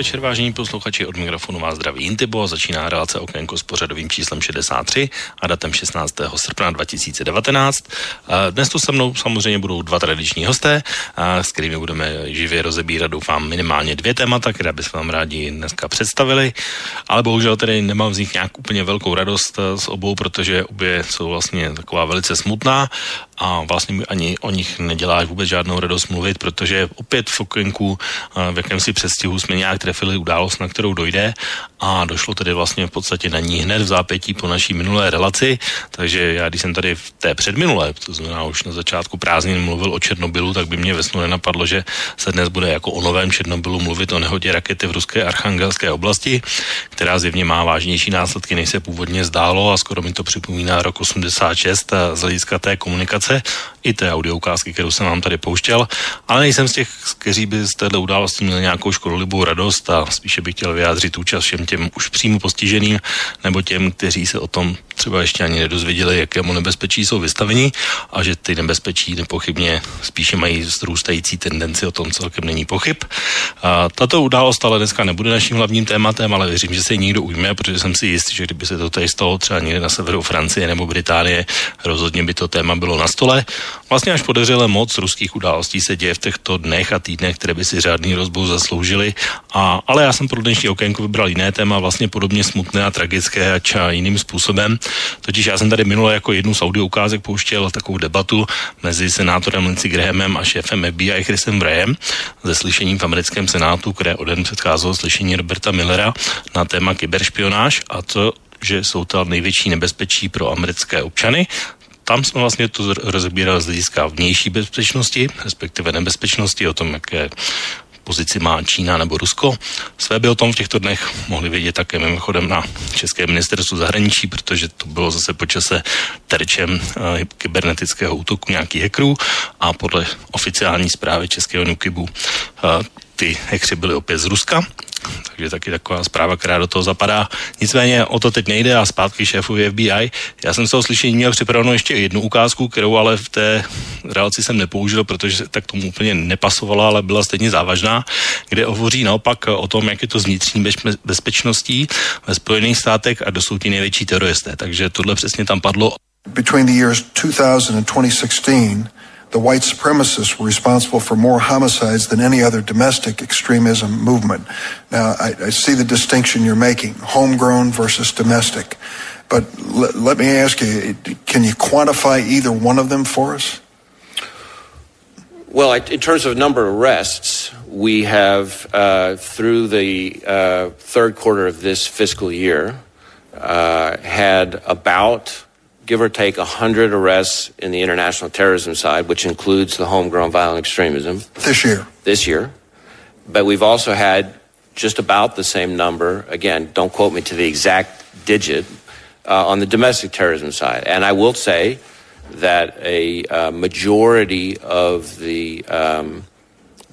Podvečer, vážení posluchači, od mikrofonu vás zdraví Intibo, začíná relace Okénko s pořadovým číslem 63 a datem 16. srpna 2019. Dnes tu se mnou samozřejmě budou dva tradiční hosté, s kterými budeme živě rozebírat, doufám, minimálně dvě témata, které bychom vám rádi dneska představili, ale bohužel tedy nemám z nich nějak úplně velkou radost s obou, protože obě jsou vlastně taková velice smutná a vlastně ani o nich neděláš vůbec žádnou radost mluvit, protože opět v okénku v jakémsi přestihu jsme nějak trefili událost, na kterou dojde a došlo tedy vlastně v podstatě na ní hned v zápětí po naší minulé relaci, takže já když jsem tady v té předminulé, to znamená už na začátku prázdnin mluvil o Černobylu, tak by mě ve snu nenapadlo, že se dnes bude jako o novém Černobylu mluvit o nehodě rakety v ruské archangelské oblasti, která zjevně má vážnější následky, než se původně zdálo a skoro mi to připomíná rok 86 z hlediska té komunikace i té audioukázky, kterou jsem vám tady pouštěl, ale nejsem z těch, kteří by z této události měli nějakou škodolibou radost a spíše bych chtěl vyjádřit účast všem těm už přímo postiženým nebo těm, kteří se o tom třeba ještě ani nedozvěděli, jakému nebezpečí jsou vystaveni a že ty nebezpečí nepochybně spíše mají zrůstající tendenci, o tom celkem není pochyb. A tato událost ale dneska nebude naším hlavním tématem, ale věřím, že se někdo ujme, protože jsem si jistý, že kdyby se to tady stalo třeba někde na severu Francie nebo Británie, rozhodně by to téma bylo na stole. Vlastně až podařile moc ruských událostí se děje v těchto dnech a týdnech, které by si řádný rozbou zasloužili. A, ale já jsem pro dnešní okénko vybral jiné téma, vlastně podobně smutné a tragické, ač a jiným způsobem. Totiž já jsem tady minule jako jednu z audio ukázek pouštěl takovou debatu mezi senátorem Lindsey Grahamem a šéfem FBI Chrisem Brayem ze slyšením v americkém senátu, které o den předcházelo slyšení Roberta Millera na téma kyberšpionáž a to že jsou to největší nebezpečí pro americké občany, tam jsme vlastně to rozbírali z hlediska vnější bezpečnosti, respektive nebezpečnosti, o tom, jaké pozici má Čína nebo Rusko. Své by o tom v těchto dnech mohli vědět také mimochodem na České ministerstvu zahraničí, protože to bylo zase počase terčem uh, kybernetického útoku nějakých hackerů a podle oficiální zprávy Českého Nukibu uh, ty hekři byly opět z Ruska, takže taky taková zpráva, která do toho zapadá. Nicméně o to teď nejde a zpátky šéfu FBI. Já jsem z toho slyšení měl připravenou ještě jednu ukázku, kterou ale v té relaci jsem nepoužil, protože tak tomu úplně nepasovala, ale byla stejně závažná, kde hovoří naopak o tom, jak je to s vnitřní bezpečností ve Spojených státech a dosud největší teroristé. Takže tohle přesně tam padlo. Between the years 2000 and 2016, the white supremacists were responsible for more homicides than any other domestic extremism movement. Now, I, I see the distinction you're making, homegrown versus domestic. But l- let me ask you, can you quantify either one of them for us? Well, in terms of number of arrests, we have, uh, through the uh, third quarter of this fiscal year, uh, had about give or take 100 arrests in the international terrorism side, which includes the homegrown violent extremism. This year. This year. But we've also had just about the same number, again, don't quote me to the exact digit, uh, on the domestic terrorism side. And I will say that a uh, majority of the um,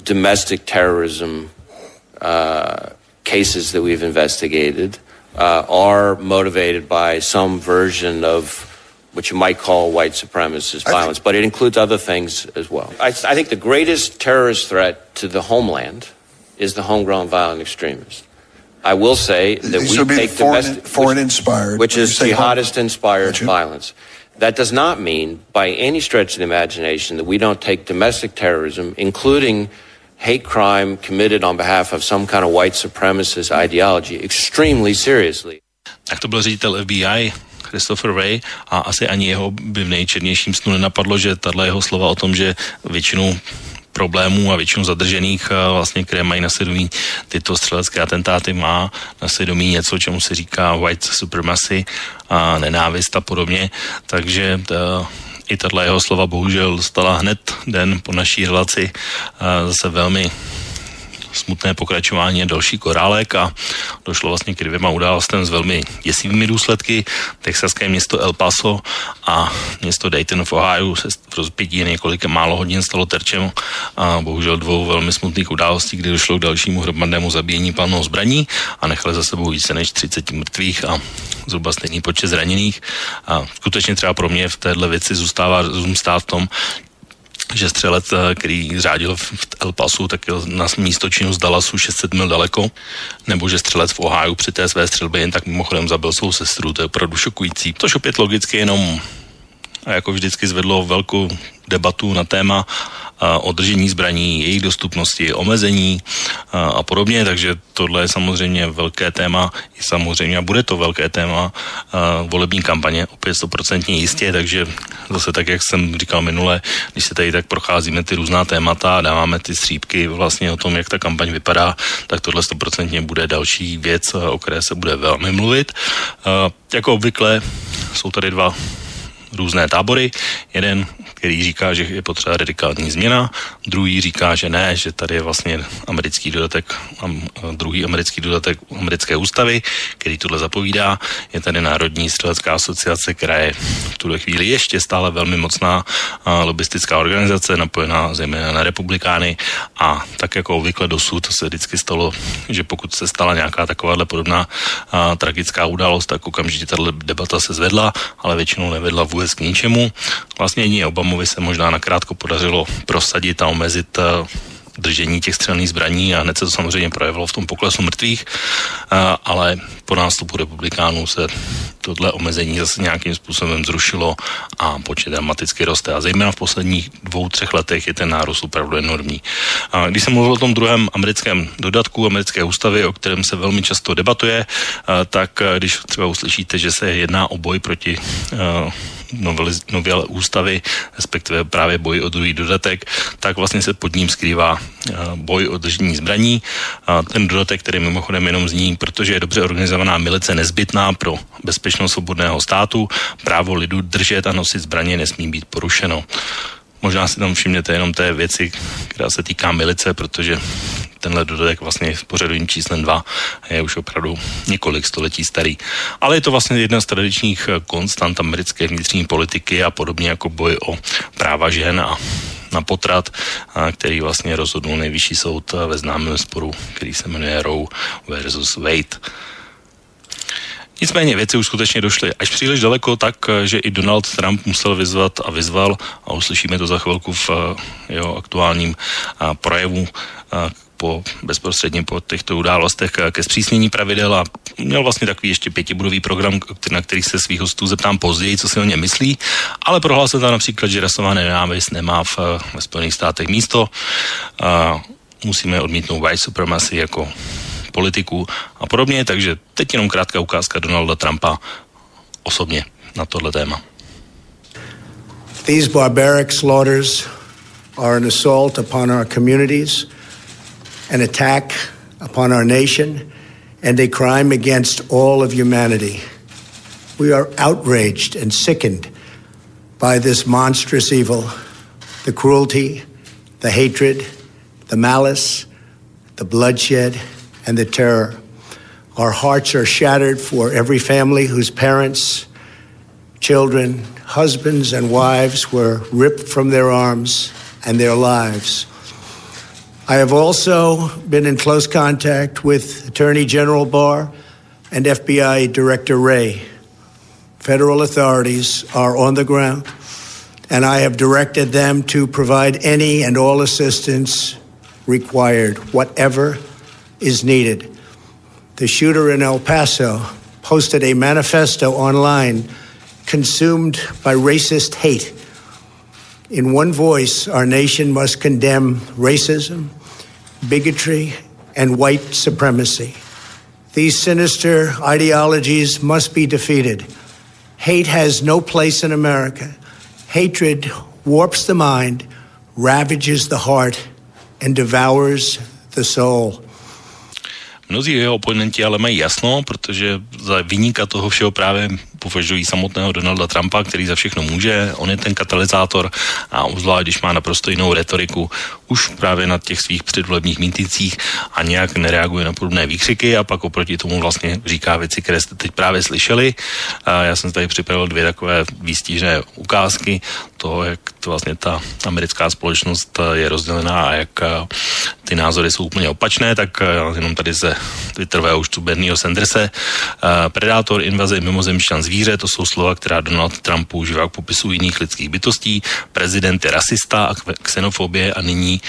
domestic terrorism uh, cases that we've investigated uh, are motivated by some version of what you might call white supremacist violence, but it includes other things as well. I, I, think the greatest terrorist threat to the homeland is the homegrown violent extremist. I will say that These we take foreign, domestic, foreign which, inspired, which is jihadist inspired violence. That does not mean, by any stretch of the imagination, that we don't take domestic terrorism, including hate crime committed on behalf of some kind of white supremacist ideology, extremely seriously. Tak to byl ředitel FBI Christopher Ray a asi ani jeho by v nejčernějším snu nenapadlo, že tahle jeho slova o tom, že většinu problémů a většinu zadržených, eh, vlastně, které mají na svědomí tyto střelecké atentáty, má na svědomí něco, čemu se říká white supremacy a nenávist a podobně. Takže t, eh, i tato jeho slova bohužel stala hned den po naší relaci eh, zase velmi smutné pokračování další korálek a došlo vlastně k dvěma událostem s velmi děsivými důsledky. Texaské město El Paso a město Dayton v Ohio se v rozpětí několik málo hodin stalo terčem a bohužel dvou velmi smutných událostí, kdy došlo k dalšímu hromadnému zabíjení palnou zbraní a nechali za sebou více než 30 mrtvých a zhruba stejný počet zraněných. A skutečně třeba pro mě v téhle věci zůstává zůstává v tom, že střelec, eh, který řádil v El Pasu, tak na místo činu z Dallasu 600 mil daleko, nebo že střelec v Ohio při té své střelbě jen tak mimochodem zabil svou sestru, to je opravdu šokující. Tož opět logicky jenom jako vždycky zvedlo velkou debatu na téma održení zbraní, jejich dostupnosti, omezení a podobně, takže tohle je samozřejmě velké téma, i samozřejmě a bude to velké téma volební kampaně, opět stoprocentně jistě, takže zase tak, jak jsem říkal minule, když se tady tak procházíme ty různá témata a dáváme ty střípky vlastně o tom, jak ta kampaň vypadá, tak tohle stoprocentně bude další věc, o které se bude velmi mluvit. Jako obvykle jsou tady dva různé tábory. Jeden který říká, že je potřeba radikální změna, druhý říká, že ne, že tady je vlastně americký dodatek, druhý americký dodatek americké ústavy, který tohle zapovídá. Je tady Národní střelecká asociace, která je v tuhle chvíli ještě stále velmi mocná lobistická organizace, napojená zejména na republikány a tak jako obvykle dosud se vždycky stalo, že pokud se stala nějaká takováhle podobná a, tragická událost, tak okamžitě tato debata se zvedla, ale většinou nevedla vůbec k ničemu. Vlastně jedině Obama Obamovi se možná nakrátko podařilo prosadit a omezit eh, držení těch střelných zbraní a hned se to samozřejmě projevilo v tom poklesu mrtvých, a, ale po nástupu republikánů se tohle omezení zase nějakým způsobem zrušilo a počet dramaticky roste. A zejména v posledních dvou, třech letech je ten nárůst opravdu enormní. A když jsem mluvil o tom druhém americkém dodatku americké ústavy, o kterém se velmi často debatuje, a, tak když třeba uslyšíte, že se jedná o boj proti a, novele ústavy, respektive právě boj o druhý dodatek, tak vlastně se pod ním skrývá boj o držení zbraní. A ten dodatek, který mimochodem jenom zní, protože je dobře organizovaná milice nezbytná pro bezpečnost svobodného státu, právo lidu držet a nosit zbraně nesmí být porušeno. Možná si tam všimněte jenom té věci, která se týká milice, protože tenhle dodatek vlastně s pořadovým číslem 2 je už opravdu několik století starý. Ale je to vlastně jedna z tradičních konstant americké vnitřní politiky a podobně jako boj o práva žen a na potrat, který vlastně rozhodnul nejvyšší soud ve známém sporu, který se jmenuje Roe versus Wade. Nicméně věci už skutečně došly. Až příliš daleko, tak, že i Donald Trump musel vyzvat a vyzval, a uslyšíme to za chvilku v jeho aktuálním projevu, po, bezprostředně po těchto událostech ke zpřísnění pravidel. A měl vlastně takový ještě pětibudový program, na který se svých hostů zeptám později, co si o něm myslí, ale prohlásil tam například, že rasová nenávist nemá v, ve Spojených státech místo. A musíme odmítnout white supremacy jako politiku a podobně, takže teď jenom krátká ukázka Donalda Trumpa osobně na tohle téma. These barbaric slaughters are an assault upon our communities an attack upon our nation, and a crime against all of humanity. We are outraged and sickened by this monstrous evil, the cruelty, the hatred, the malice, the bloodshed, and the terror. Our hearts are shattered for every family whose parents, children, husbands, and wives were ripped from their arms and their lives I have also been in close contact with Attorney General Barr and FBI Director Ray. Federal authorities are on the ground, and I have directed them to provide any and all assistance required, whatever is needed. The shooter in El Paso posted a manifesto online consumed by racist hate. In one voice, our nation must condemn racism, bigotry, and white supremacy. These sinister ideologies must be defeated. Hate has no place in America. Hatred warps the mind, ravages the heart, and devours the soul. Mnozí jeho oponenti ale mají jasno, protože za vyníka toho všeho právě považují samotného Donalda Trumpa, který za všechno může, on je ten katalyzátor a uzvlášť, když má naprosto jinou retoriku, už právě na těch svých předvolebních míticích a nějak nereaguje na podobné výkřiky a pak oproti tomu vlastně říká věci, které jste teď právě slyšeli. A já jsem tady připravil dvě takové výstížné ukázky toho, jak to vlastně ta americká společnost je rozdělená a jak ty názory jsou úplně opačné, tak jenom tady ze Twitterového účtu Bernieho Sanderse. Predátor, invaze, mimozemšťan, zvíře, to jsou slova, která Donald Trump používá k popisu jiných lidských bytostí. Prezident je rasista a xenofobie a nyní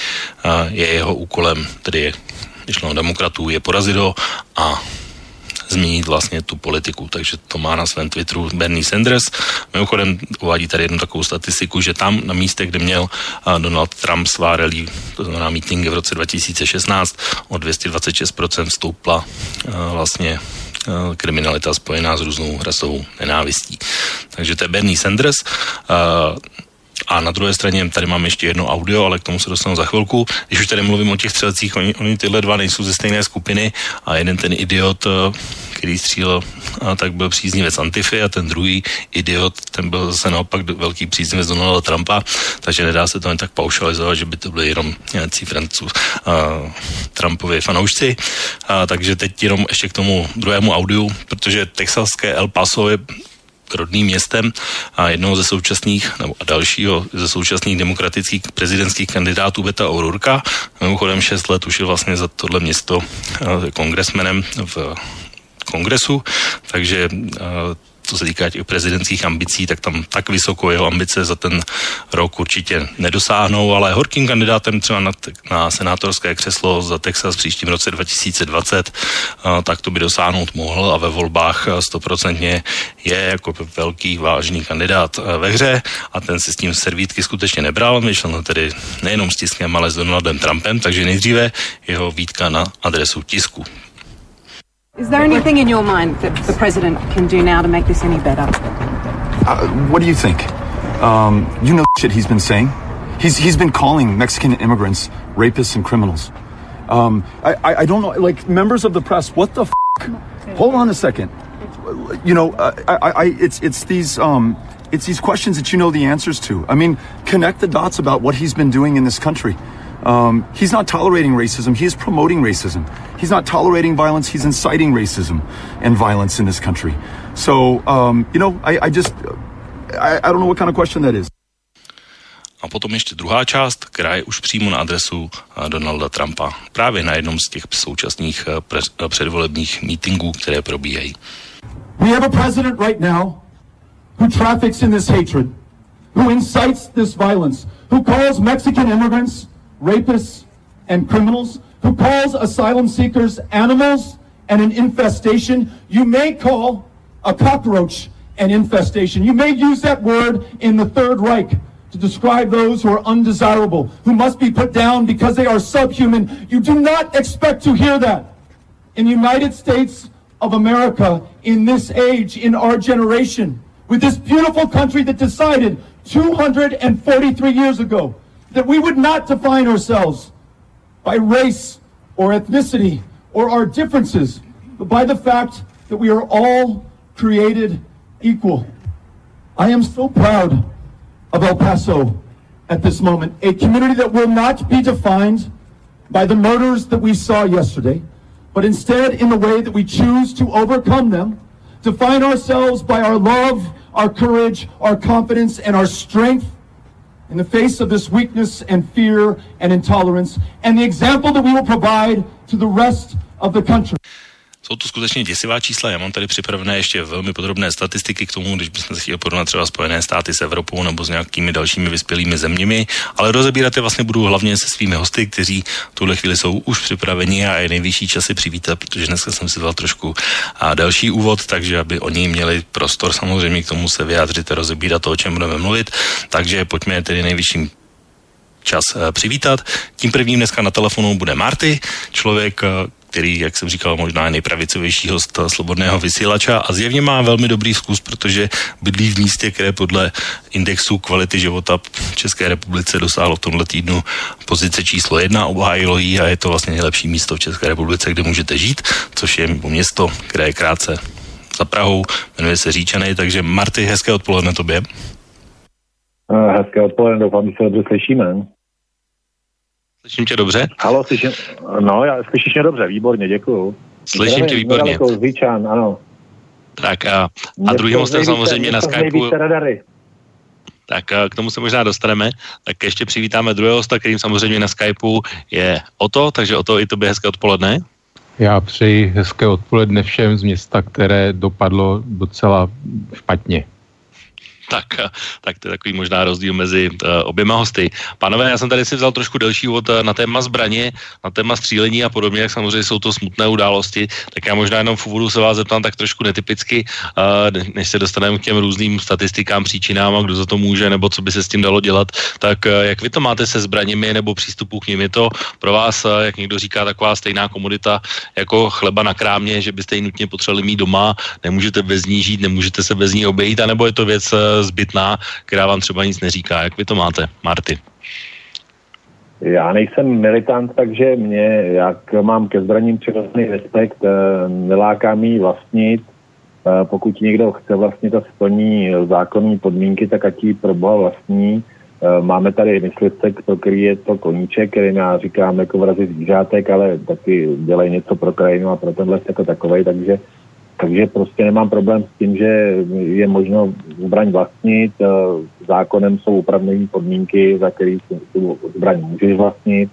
je jeho úkolem, tedy když demokratů, je porazit ho a změnit vlastně tu politiku. Takže to má na svém Twitteru Bernie Sanders. Mimochodem uvádí tady jednu takovou statistiku, že tam na místě, kde měl Donald Trump svá rally, to znamená meetingy v roce 2016, o 226% stoupla vlastně kriminalita spojená s různou rasovou nenávistí. Takže to je Bernie Sanders. A na druhé straně tady mám ještě jedno audio, ale k tomu se dostanu za chvilku. Když už tady mluvím o těch střelcích, oni, oni tyhle dva nejsou ze stejné skupiny a jeden ten idiot, eh, který střílel, tak byl příznivec Antify a ten druhý idiot, ten byl zase naopak velký příznivec Donalda Trumpa, takže nedá se to jen tak paušalizovat, že by to byly jenom nějací francůz Trumpovi fanoušci. A, takže teď jenom ještě k tomu druhému audiu, protože texaské El Paso je rodným městem a jednoho ze současných, nebo a dalšího ze současných demokratických prezidentských kandidátů Beta O'Rourka. Mimochodem 6 let už je vlastně za tohle město kongresmenem v kongresu, takže co se týká těch prezidentských ambicí, tak tam tak vysoko jeho ambice za ten rok určitě nedosáhnou, ale horkým kandidátem třeba na, na senátorské křeslo za Texas v příštím roce 2020, tak to by dosáhnout mohl a ve volbách stoprocentně je jako velký vážný kandidát ve hře a ten si s tím servítky skutečně nebral, myšleno tedy nejenom s tiskem, ale s Donaldem Trumpem, takže nejdříve jeho výtka na adresu tisku. Is there anything in your mind that the president can do now to make this any better? Uh, what do you think? Um, you know shit he's been saying. He's he's been calling Mexican immigrants rapists and criminals. Um, I, I, I don't know, like members of the press. What the? F- Hold on a second. You know, uh, I, I it's it's these um, it's these questions that you know the answers to. I mean, connect the dots about what he's been doing in this country. Um, he's not tolerating racism. He is promoting racism. He's not tolerating violence. He's inciting racism and violence in this country. So, um, you know, I, I just, I, I don't know what kind of question that is. A potom ještě druhá část, která je už přímo na adresu eh, Donalda Trumpa. Právě na jednom z těch současných eh, pre, eh, předvolebních mítinků, které probíhají. We have a president right now who traffics in this hatred, who incites this violence, who calls Mexican immigrants rapists, and criminals, who calls asylum seekers animals and an infestation. You may call a cockroach an infestation. You may use that word in the Third Reich to describe those who are undesirable, who must be put down because they are subhuman. You do not expect to hear that in the United States of America in this age, in our generation, with this beautiful country that decided 243 years ago that we would not define ourselves by race or ethnicity or our differences, but by the fact that we are all created equal. I am so proud of El Paso at this moment, a community that will not be defined by the murders that we saw yesterday, but instead in the way that we choose to overcome them, define ourselves by our love, our courage, our confidence, and our strength in the face of this weakness and fear and intolerance, and the example that we will provide to the rest of the country. Jsou to skutečně děsivá čísla. Já mám tady připravené ještě velmi podrobné statistiky k tomu, když bychom se chtěli porovnat třeba Spojené státy s Evropou nebo s nějakými dalšími vyspělými zeměmi, ale rozebírat je vlastně budu hlavně se svými hosty, kteří v tuhle chvíli jsou už připraveni a je nejvyšší časy přivítat, protože dneska jsem si dal trošku a další úvod, takže aby oni měli prostor samozřejmě k tomu se vyjádřit a rozebírat to, o čem budeme mluvit. Takže pojďme tedy nejvyšším čas přivítat. Tím prvním dneska na telefonu bude Marty, člověk, který, jak jsem říkal, možná je nejpravicovější host slobodného vysílača a zjevně má velmi dobrý zkus, protože bydlí v místě, které podle indexu kvality života v České republice dosáhlo v tomhle týdnu pozice číslo jedna, obhájilo ji a je to vlastně nejlepší místo v České republice, kde můžete žít, což je město, které je krátce za Prahou, jmenuje se Říčany, takže Marty, hezké odpoledne tobě. Hezké odpoledne, doufám, že se dobře slyšíme. Slyším tě dobře? Halo, slyším, no, já, slyšíš mě dobře, výborně, děkuju. Slyším tě výborně. Zvíčan, ano. Tak a, a druhý hostem samozřejmě na Skypeu. Tak k tomu se možná dostaneme. Tak ještě přivítáme druhého hosta, kterým samozřejmě na Skypeu je Oto, takže Oto i tobě hezké odpoledne. Já přeji hezké odpoledne všem z města, které dopadlo docela špatně tak, tak to je takový možná rozdíl mezi uh, oběma hosty. Pánové, já jsem tady si vzal trošku delší úvod uh, na téma zbraně, na téma střílení a podobně, jak samozřejmě jsou to smutné události, tak já možná jenom v úvodu se vás zeptám tak trošku netypicky, uh, než se dostaneme k těm různým statistikám, příčinám a kdo za to může, nebo co by se s tím dalo dělat, tak uh, jak vy to máte se zbraněmi nebo přístupu k nim? Je to pro vás, uh, jak někdo říká, taková stejná komodita jako chleba na krámě, že byste ji nutně potřebovali mít doma, nemůžete bez ní žít, nemůžete se bez ní obejít, anebo je to věc uh, zbytná, která vám třeba nic neříká. Jak vy to máte, Marty? Já nejsem militant, takže mě, jak mám ke zbraním přirozený respekt, eh, neláká mi vlastnit. Eh, pokud někdo chce vlastnit a splní zákonní podmínky, tak ať ji pro boha vlastní. Eh, máme tady myslivce, pro který je to koníček, který já říkám jako vrazy zvířátek, ale taky dělají něco pro krajinu a pro tenhle jako takovej, takže takže prostě nemám problém s tím, že je možno zbraň vlastnit. Eh, zákonem jsou upravné podmínky, za který tu zbraň můžeš vlastnit.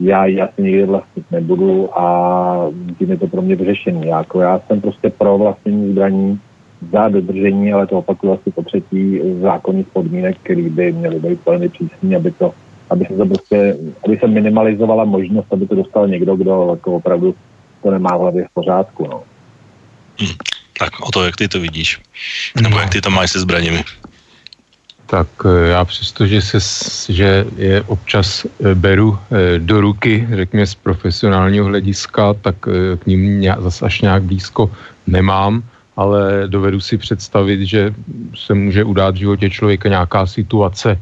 Já ji asi nikdy vlastnit nebudu a tím je to pro mě vyřešený. Jako já jsem prostě pro vlastnění zbraní za dodržení, ale to opakuju asi po třetí, zákonných podmínek, které by měly být velmi přísný, aby to aby se to prostě, aby se minimalizovala možnost, aby to dostal někdo, kdo jako opravdu to nemá v hlavě v pořádku. No. Hmm. Tak o to, jak ty to vidíš? Nebo jak ty to máš se zbraněmi? Tak eh, já přesto, že, se, že je občas eh, beru eh, do ruky, řekněme z profesionálního hlediska, tak k ním zase až nějak blízko nemám, ale dovedu si představit, že se může udát v životě člověka nějaká situace,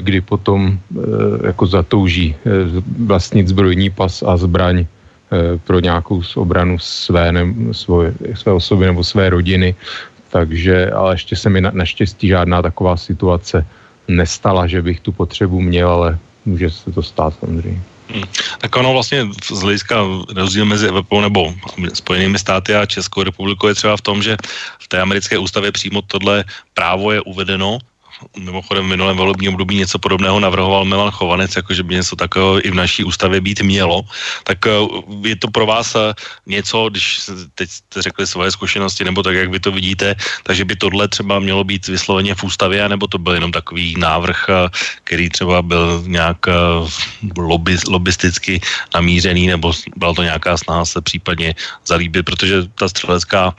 kdy potom jako zatouží vlastnit zbrojní pas a zbraň pro nějakou obranu své, ne, svoje, své osoby nebo své rodiny. Takže, ale ještě se mi na, naštěstí žádná taková situace nestala, že bych tu potřebu měl, ale může se to stát samozřejmě. Hmm. Tak ono vlastně z hlediska rozdíl mezi Evropou nebo Spojenými státy a Českou republikou je třeba v tom, že v té americké ústavě přímo tohle právo je uvedeno mimochodem v minulém volebním období něco podobného navrhoval Milan Chovanec, jakože by něco takového i v naší ústavě být mělo, tak eh, je to pro vás eh, něco, když teď jste řekli svoje zkušenosti, nebo tak, jak vy to vidíte, takže by tohle třeba mělo být vysloveně v ústavě, nebo to byl jenom takový návrh, eh, který třeba byl nějak lobby, lobbysticky namířený, nebo byla to nějaká snaha se případně zalíbit, protože ta střelecká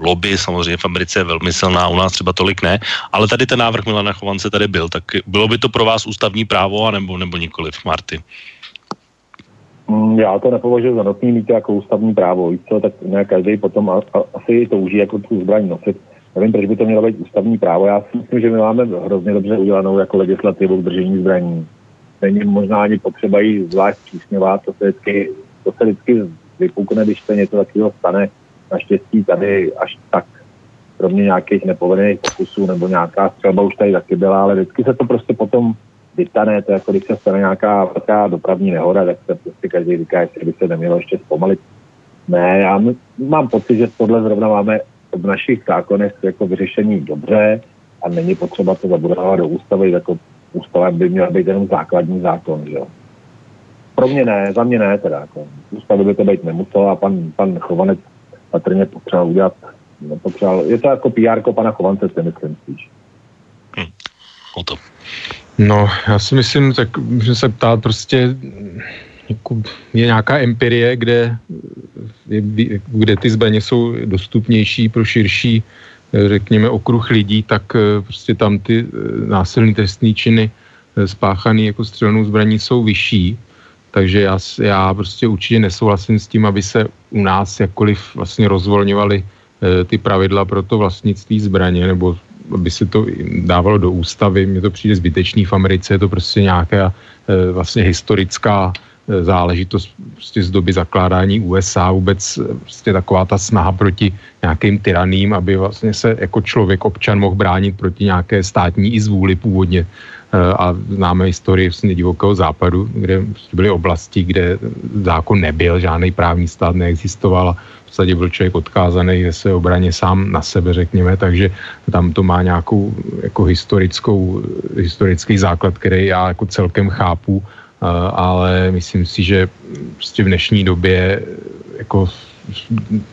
lobby samozřejmě v Americe je velmi silná, u nás třeba tolik ne, ale tady ten návrh Milana Chovance tady byl, tak bylo by to pro vás ústavní právo, anebo, nebo nikoliv, Marty? Mm, já to nepovažuji za nutný mít jako ústavní právo, víc co, tak ne každý potom a, a, asi touží jako tu zbraň nosit. Nevím, proč by to mělo být ústavní právo. Já si myslím, že my máme hrozně dobře udělanou jako legislativu v držení zbraní. Není možná ani potřeba jí zvlášť přísňovat, to se vždycky, to se vždycky vypukne, když se něco takového stane Naštěstí tady až tak kromě nějakých nepovedených pokusů nebo nějaká střelba už tady taky byla, ale vždycky se to prostě potom vytane, to jako když se stane nějaká velká dopravní nehoda, tak se prostě každý říká, jestli by se nemělo ještě zpomalit. Ne, já mám pocit, že tohle zrovna máme v našich zákonech jako vyřešení dobře a není potřeba to zabudovat do ústavy, jako ústava by měla být jenom základní zákon, že jo. Pro mě ne, za mě ne teda, jako. Ústavy by to být nemuselo a pan, pan Chovanec patrně potřeboval udělat, no, potřeboval, je to jako PR pana Chovance, si myslím spíš. Hm. O to. No, já si myslím, tak můžeme se ptát prostě, jako je nějaká empirie, kde, je, kde ty zbraně jsou dostupnější pro širší, řekněme, okruh lidí, tak prostě tam ty násilné trestné činy spáchaný jako střelnou zbraní jsou vyšší, takže já, já prostě určitě nesouhlasím s tím, aby se u nás jakkoliv vlastně rozvolňovaly e, ty pravidla pro to vlastnictví zbraně, nebo aby se to dávalo do ústavy. Mně to přijde zbytečný v Americe, je to prostě nějaká e, vlastně historická e, záležitost prostě z doby zakládání USA, vůbec prostě taková ta snaha proti nějakým tyraným, aby vlastně se jako člověk, občan mohl bránit proti nějaké státní i zvůli původně a známe historii vlastně divokého západu, kde byly oblasti, kde zákon nebyl, žádný právní stát neexistoval. V podstatě byl člověk odkázaný ve své obraně sám na sebe, řekněme, takže tam to má nějakou jako historickou, historický základ, který já jako celkem chápu, ale myslím si, že prostě v dnešní době jako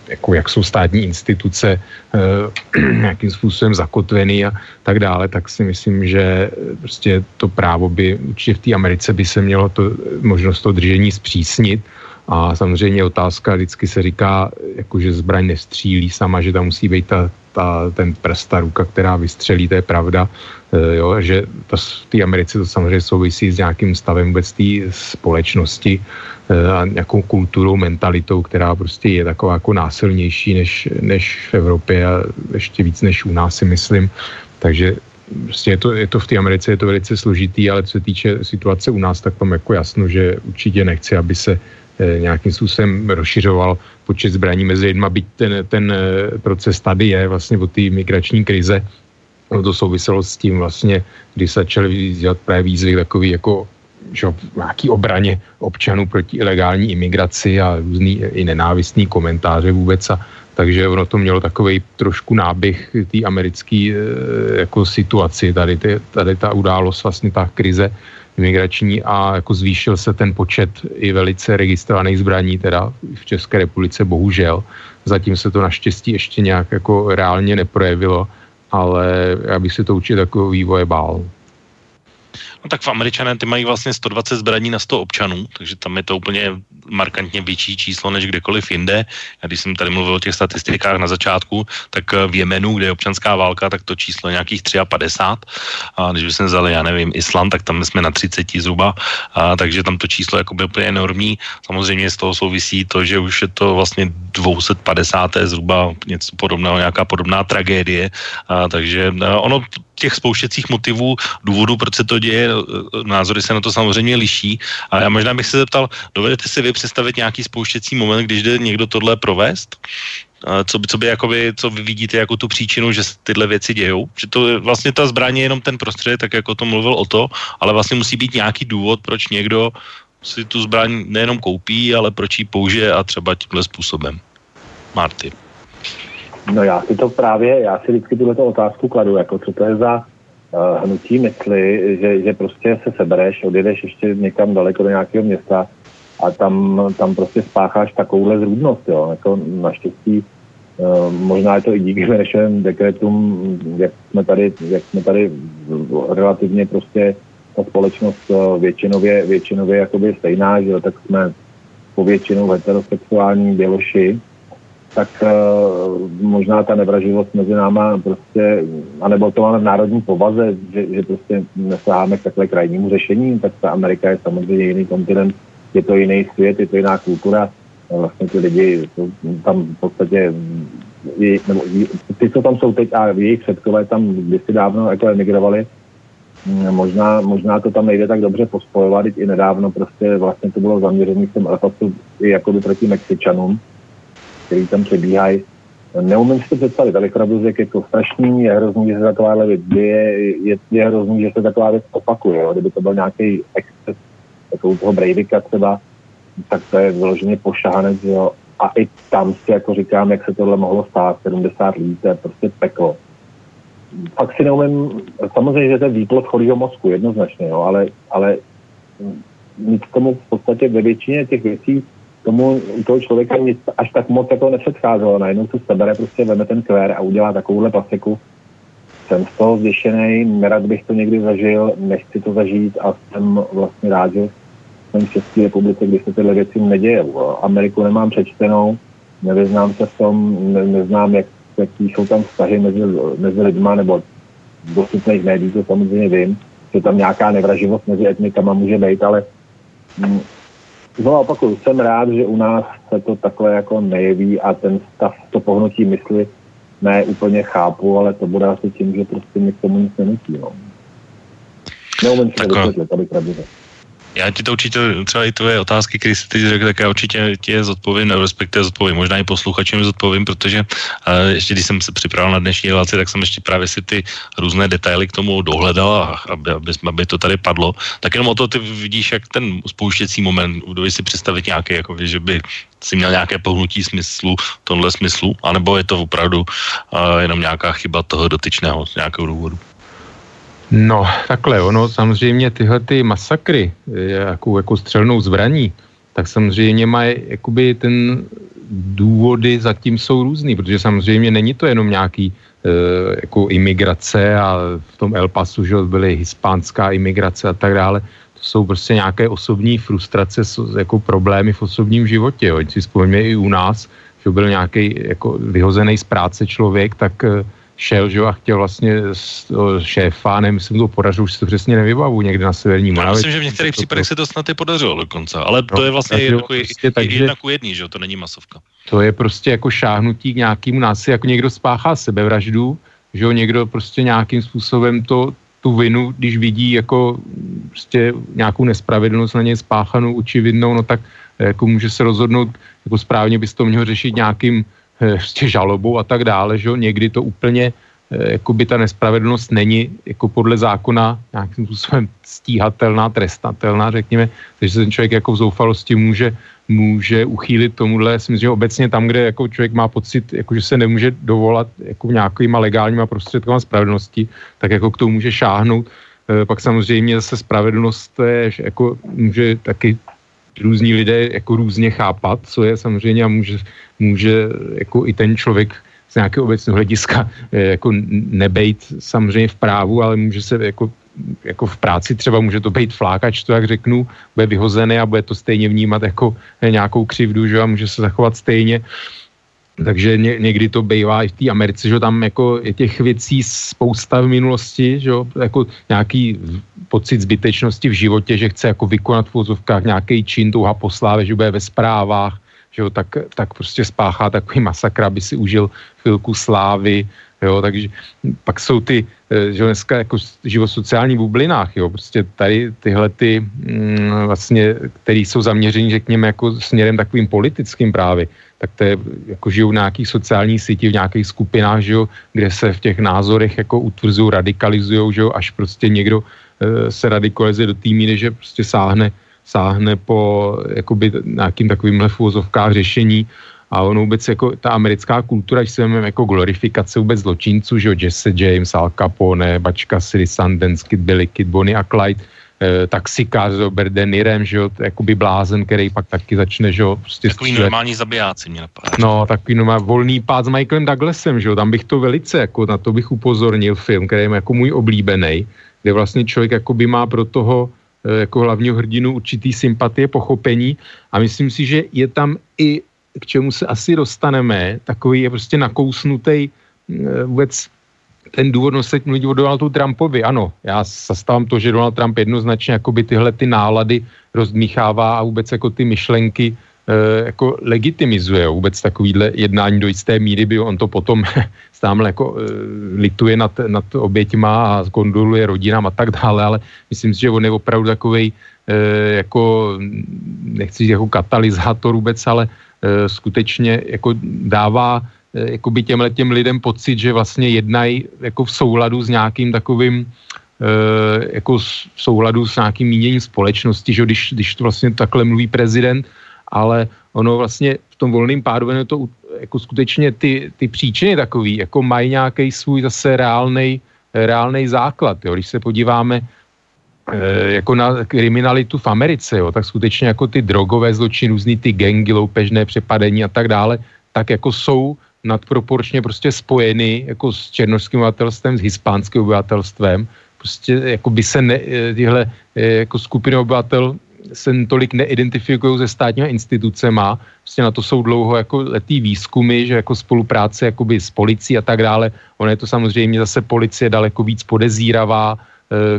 jako jak jsou státní instituce eh, nějakým způsobem zakotvený a tak dále, tak si myslím, že prostě to právo by určitě v té Americe by se mělo to, možnost toho držení zpřísnit. A samozřejmě otázka, vždycky se říká, jako že zbraň nestřílí sama, že tam musí být ta, ta, ten prst, ta ruka, která vystřelí, to je pravda, e, jo, že to, v té Americe to samozřejmě souvisí s nějakým stavem vůbec té společnosti a nějakou kulturou, mentalitou, která prostě je taková jako násilnější než, než v Evropě a ještě víc než u nás si myslím. Takže prostě je to, je to v té Americe je to velice složitý, ale co se týče situace u nás, tak tam jako jasno, že určitě nechci, aby se Eh, nějakým způsobem rozšiřoval počet zbraní mezi lidma, byť ten, ten eh, proces tady je vlastně o té migrační krize. No to souviselo s tím vlastně, kdy se začaly dělat právě výzvy takový jako že, nějaký obraně občanů proti ilegální imigraci a různý i nenávistný komentáře vůbec a takže ono to mělo takový trošku náběh té americké e, jako situaci, tady, tady ta událost, vlastně ta krize imigrační a jako zvýšil se ten počet i velice registrovaných zbraní teda v České republice, bohužel. Zatím se to naštěstí ještě nějak jako reálně neprojevilo, ale já bych si to určitě takového vývoje bál. No tak v Američané ty mají vlastně 120 zbraní na 100 občanů, takže tam je to úplně markantně větší číslo než kdekoliv jinde. A když jsem tady mluvil o těch statistikách na začátku, tak eh, v Jemenu, kde je občanská válka, tak to číslo je nějakých 53. A když bychom vzali, já nevím, Island, tak tam jsme na 30 zhruba, a, takže tam to číslo jako by úplně enormní. Samozřejmě z toho souvisí to, že už je to vlastně 250. zhruba něco podobného, nějaká podobná tragédie. A, takže eh, ono těch spouštěcích motivů, důvodů, proč se to děje, názory se na to samozřejmě liší. A já možná bych se zeptal, dovedete si vy představit nějaký spouštěcí moment, když jde někdo tohle provést? Co by, co by jakoby, co vy vidíte jako tu příčinu, že tyhle věci dějou? Že to vlastně ta zbraně je jenom ten prostředek, tak jako to mluvil o to, ale vlastně musí být nějaký důvod, proč někdo si tu zbraň nejenom koupí, ale proč ji použije a třeba tímhle způsobem. Marty. No já si to právě, já si vždycky tuhle otázku kladu, jako co to je za uh, hnutí mysli, že, že prostě se sebereš, odjedeš ještě někam daleko do nějakého města a tam, tam prostě spácháš takovouhle zrůdnost, jo. Jako naštěstí uh, možná je to i díky Benešovým dekretům, jak jsme tady, jak jsme tady relativně prostě ta společnost uh, většinově, většinově jakoby stejná, že jo, tak jsme povětšinou heterosexuální běloši, tak uh, možná ta nevraživost mezi náma prostě, anebo to máme v národní povaze, že, že prostě nesáháme k takhle krajnímu řešení, tak ta Amerika je samozřejmě jiný kontinent, je to jiný svět, je to jiná kultura, vlastně ty lidi jsou tam v podstatě, nebo ty, co tam jsou teď a jejich předkové tam kdysi dávno jako emigrovali, mm, možná, možná to tam nejde tak dobře pospojovat, i nedávno prostě vlastně to bylo zaměřené v tom i jakoby proti Mexičanům, který tam přebíhají. Neumím si to představit, ale opravdu je to strašný, je hrozný, že se taková věc děje, je, je hrozný, že se taková věc opakuje. Jo. Kdyby to byl nějaký exces, jako u toho Breivika třeba, tak to je vyloženě pošahanec, jo. A i tam si jako říkám, jak se tohle mohlo stát, 70 lidí, to je prostě peklo. Pak si neumím, samozřejmě, že to je výplod chorýho mozku, jednoznačně, jo, ale, ale nic tomu v podstatě ve většině těch věcí tomu u toho člověka nic až tak moc jako nepředcházelo. Najednou se sebere, prostě veme ten kvér a udělá takovouhle pasiku. Jsem z toho zděšený, nerad bych to někdy zažil, nechci to zažít a jsem vlastně rád, že jsem v České republice, kdy se tyhle věci neděje. Ameriku nemám přečtenou, nevyznám se v tom, ne, neznám, jak, jaký jsou tam vztahy mezi, mezi lidma, nebo dostupných médií, to samozřejmě vím. že tam nějaká nevraživost mezi etnikama může být, ale hm, znovu opakuju, jsem rád, že u nás se to takhle jako nejeví a ten stav, to pohnutí mysli ne úplně chápu, ale to bude asi tím, že prostě mě k tomu nic nenutí. No. Neumím si to vysvětlit, abych já ti to určitě, třeba i tvoje otázky, které jsi teď řekl, tak já určitě ti je zodpovím, nebo respektive zodpovím, možná i posluchačům zodpovím, protože uh, ještě když jsem se připravil na dnešní relaci, tak jsem ještě právě si ty různé detaily k tomu dohledal, aby, aby, aby to tady padlo. Tak jenom o to ty vidíš, jak ten spouštěcí moment, dovedeš si představit nějaký, jako že by si měl nějaké pohnutí smyslu, tomhle smyslu, anebo je to opravdu uh, jenom nějaká chyba toho dotyčného z nějakého důvodu? No, takhle, ono samozřejmě tyhle ty masakry, jako, jako střelnou zbraní, tak samozřejmě mají, jakoby ten důvody zatím jsou různý, protože samozřejmě není to jenom nějaký e, jako imigrace a v tom El Pasu, že byly hispánská imigrace a tak dále, to jsou prostě nějaké osobní frustrace, jako problémy v osobním životě, jo. si vzpomeňme i u nás, že byl nějaký jako vyhozený z práce člověk, tak e, šel, že jo, a chtěl vlastně šéfa, nevím, jestli mu to podařilo, už si to přesně nevybavu, někde na severní Moravě. Já myslím, že v některých to, případech to, se to snad i podařilo dokonce, ale no, to je vlastně jedna ku, prostě, takže, jedna ku jedný, že jo, to není masovka. To je prostě jako šáhnutí k nějakému násilí, jako někdo spáchá sebevraždu, že jo, někdo prostě nějakým způsobem to, tu vinu, když vidí jako prostě nějakou nespravedlnost na něj spáchanou, učividnou, no tak jako může se rozhodnout, jako správně bys to měl řešit nějakým prostě žalobou a tak dále, že jo, někdy to úplně eh, jako by ta nespravedlnost není jako podle zákona nějakým způsobem stíhatelná, trestatelná, řekněme, takže se ten člověk jako v zoufalosti může, může uchýlit tomuhle. Já si myslím, že obecně tam, kde jako člověk má pocit, jako že se nemůže dovolat jako nějakýma legálníma prostředkama spravedlnosti, tak jako k tomu může šáhnout. E, pak samozřejmě zase spravedlnost je, jako může taky různí lidé jako různě chápat, co je samozřejmě a může, může jako i ten člověk z nějakého obecného hlediska eh, jako nebejt samozřejmě v právu, ale může se jako jako v práci třeba může to být flákač, to jak řeknu, bude vyhozený a bude to stejně vnímat jako nějakou křivdu, že a může se zachovat stejně. Takže ně, někdy to bývá i v té Americe, že tam jako je těch věcí spousta v minulosti, že jako nějaký pocit zbytečnosti v životě, že chce jako vykonat v úzovkách nějaký čin, touha po slávě, že bude ve zprávách, že jo, tak, tak prostě spáchá takový masakr, aby si užil chvilku slávy, jo, takže pak jsou ty, eh, že dneska jako život v sociálních bublinách, jo, prostě tady tyhle ty mm, vlastně, který jsou zaměření, řekněme, jako směrem takovým politickým právě, tak to je, jako žijou v nějakých sociálních sítích, v nějakých skupinách, že jo, kde se v těch názorech jako utvrzují, radikalizují, že jo, až prostě někdo se radikalizuje do té míry, že prostě sáhne, sáhne po jakoby nějakým takovýmhle fúzovkách řešení a ono vůbec jako ta americká kultura, když se jako glorifikace vůbec zločinců, že jo, Jesse James, Al Capone, Bačka Siri Sundance, Kid Billy, Kid Bonnie a Clyde, eh, taxikář s Robert De Nirem, že jo, jakoby blázen, který pak taky začne, že jo, prostě Takový střílet. normální zabijáci mě napadá. No, takový normální volný pád s Michaelem Douglasem, že jo, tam bych to velice, jako na to bych upozornil film, který je jako můj oblíbený, kde vlastně člověk jakoby má pro toho eh, jako hlavního hrdinu určitý sympatie, pochopení. A myslím si, že je tam i k čemu se asi dostaneme, takový je prostě nakousnutý eh, vůbec ten důvod, no se mluví o Donaldu Trumpovi, ano, já zastávám to, že Donald Trump jednoznačně jakoby tyhle ty nálady rozdmíchává a vůbec jako ty myšlenky jako legitimizuje vůbec takovýhle jednání do jisté míry, by on to potom stále jako e, lituje nad, nad oběťma a zkondoluje rodinám a tak dále, ale myslím si, že on je opravdu takovej e, jako, nechci říct jako katalyzátor vůbec, ale skutečně jako dává Eh, jakoby těmhle těm lidem pocit, že vlastně jednají jako v souladu s nějakým takovým jako v souladu s nějakým míněním společnosti, že když, když to vlastně takhle mluví prezident, ale ono vlastně v tom volném pádu je to jako skutečně ty, ty příčiny takový, jako mají nějaký svůj zase reálnej základ. Jo. Když se podíváme e, jako na kriminalitu v Americe, jo, tak skutečně jako ty drogové zločiny, různý ty gengy, loupežné přepadení a tak dále, tak jako jsou nadproporčně prostě spojeny jako s černožským obyvatelstvem, s hispánským obyvatelstvem. Prostě jako by se ne, eh, tyhle eh, jako skupiny obyvatel se tolik neidentifikují se státními institucema, prostě na to jsou dlouho jako letý výzkumy, že jako spolupráce jakoby s policií a tak dále. Ono je to samozřejmě zase policie daleko víc podezíravá,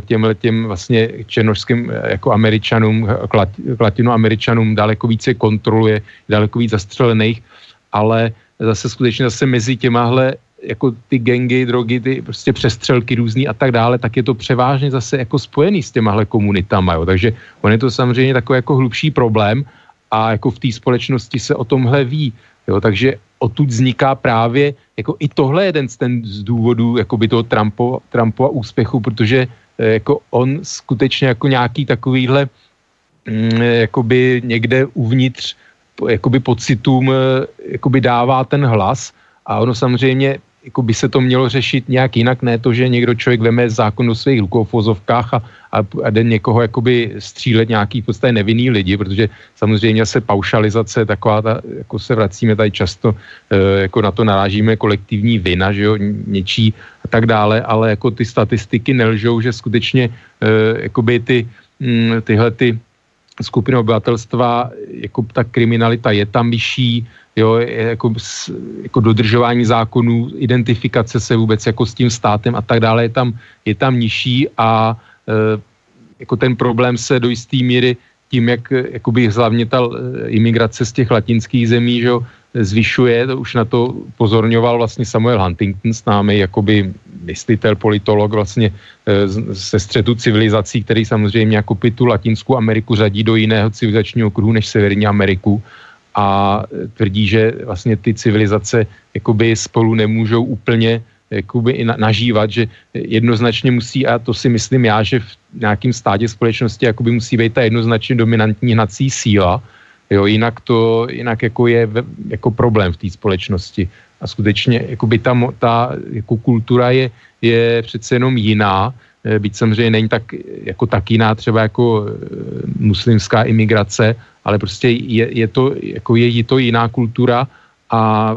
k těmhle těm vlastně černožským jako američanům, k latinoameričanům daleko více kontroluje, daleko víc zastřelených, ale zase skutečně zase mezi těmahle jako ty gengy, drogy, ty prostě přestřelky různý a tak dále, tak je to převážně zase jako spojený s těmahle komunitama, jo. Takže on je to samozřejmě takový jako hlubší problém a jako v té společnosti se o tomhle ví, jo. Takže odtud vzniká právě jako i tohle jeden z, ten z důvodů jakoby toho Trumpo, Trumpova úspěchu, protože eh, jako on skutečně jako nějaký takovýhle mm, jakoby někde uvnitř jakoby pocitům eh, jakoby dává ten hlas a ono samozřejmě jako by se to mělo řešit nějak jinak, ne to, že někdo člověk veme zákon do svých rukou v a, a, a jde někoho jakoby střílet nějaký v podstatě nevinný lidi, protože samozřejmě se paušalizace taková, ta, jako se vracíme tady často, e, jako na to narážíme kolektivní vina, že jo, něčí a tak dále, ale jako ty statistiky nelžou, že skutečně e, jakoby ty, m, mm, tyhle ty skupiny obyvatelstva, jako ta kriminalita je tam vyšší, jo, jako, jako dodržování zákonů, identifikace se vůbec jako s tím státem a tak dále je tam, je tam nižší a e, jako ten problém se do jisté míry tím, jak jakoby hlavně ta e, imigrace z těch latinských zemí, že zvyšuje, to už na to pozorňoval vlastně Samuel Huntington, s námi jakoby myslitel, politolog vlastně e, ze střetu civilizací, který samozřejmě jako tu Latinskou Ameriku řadí do jiného civilizačního kruhu než Severní Ameriku a tvrdí, že vlastně ty civilizace jakoby spolu nemůžou úplně jakoby i nažívat, že jednoznačně musí, a to si myslím já, že v nějakém stádě společnosti jakoby musí být ta jednoznačně dominantní hnací síla, jo, jinak to, jinak jako je jako problém v té společnosti. A skutečně jakoby ta, ta jako kultura je, je přece jenom jiná, byť samozřejmě není tak, jako tak jiná třeba jako eh, muslimská imigrace, ale prostě je, je, to, jako je to jiná kultura a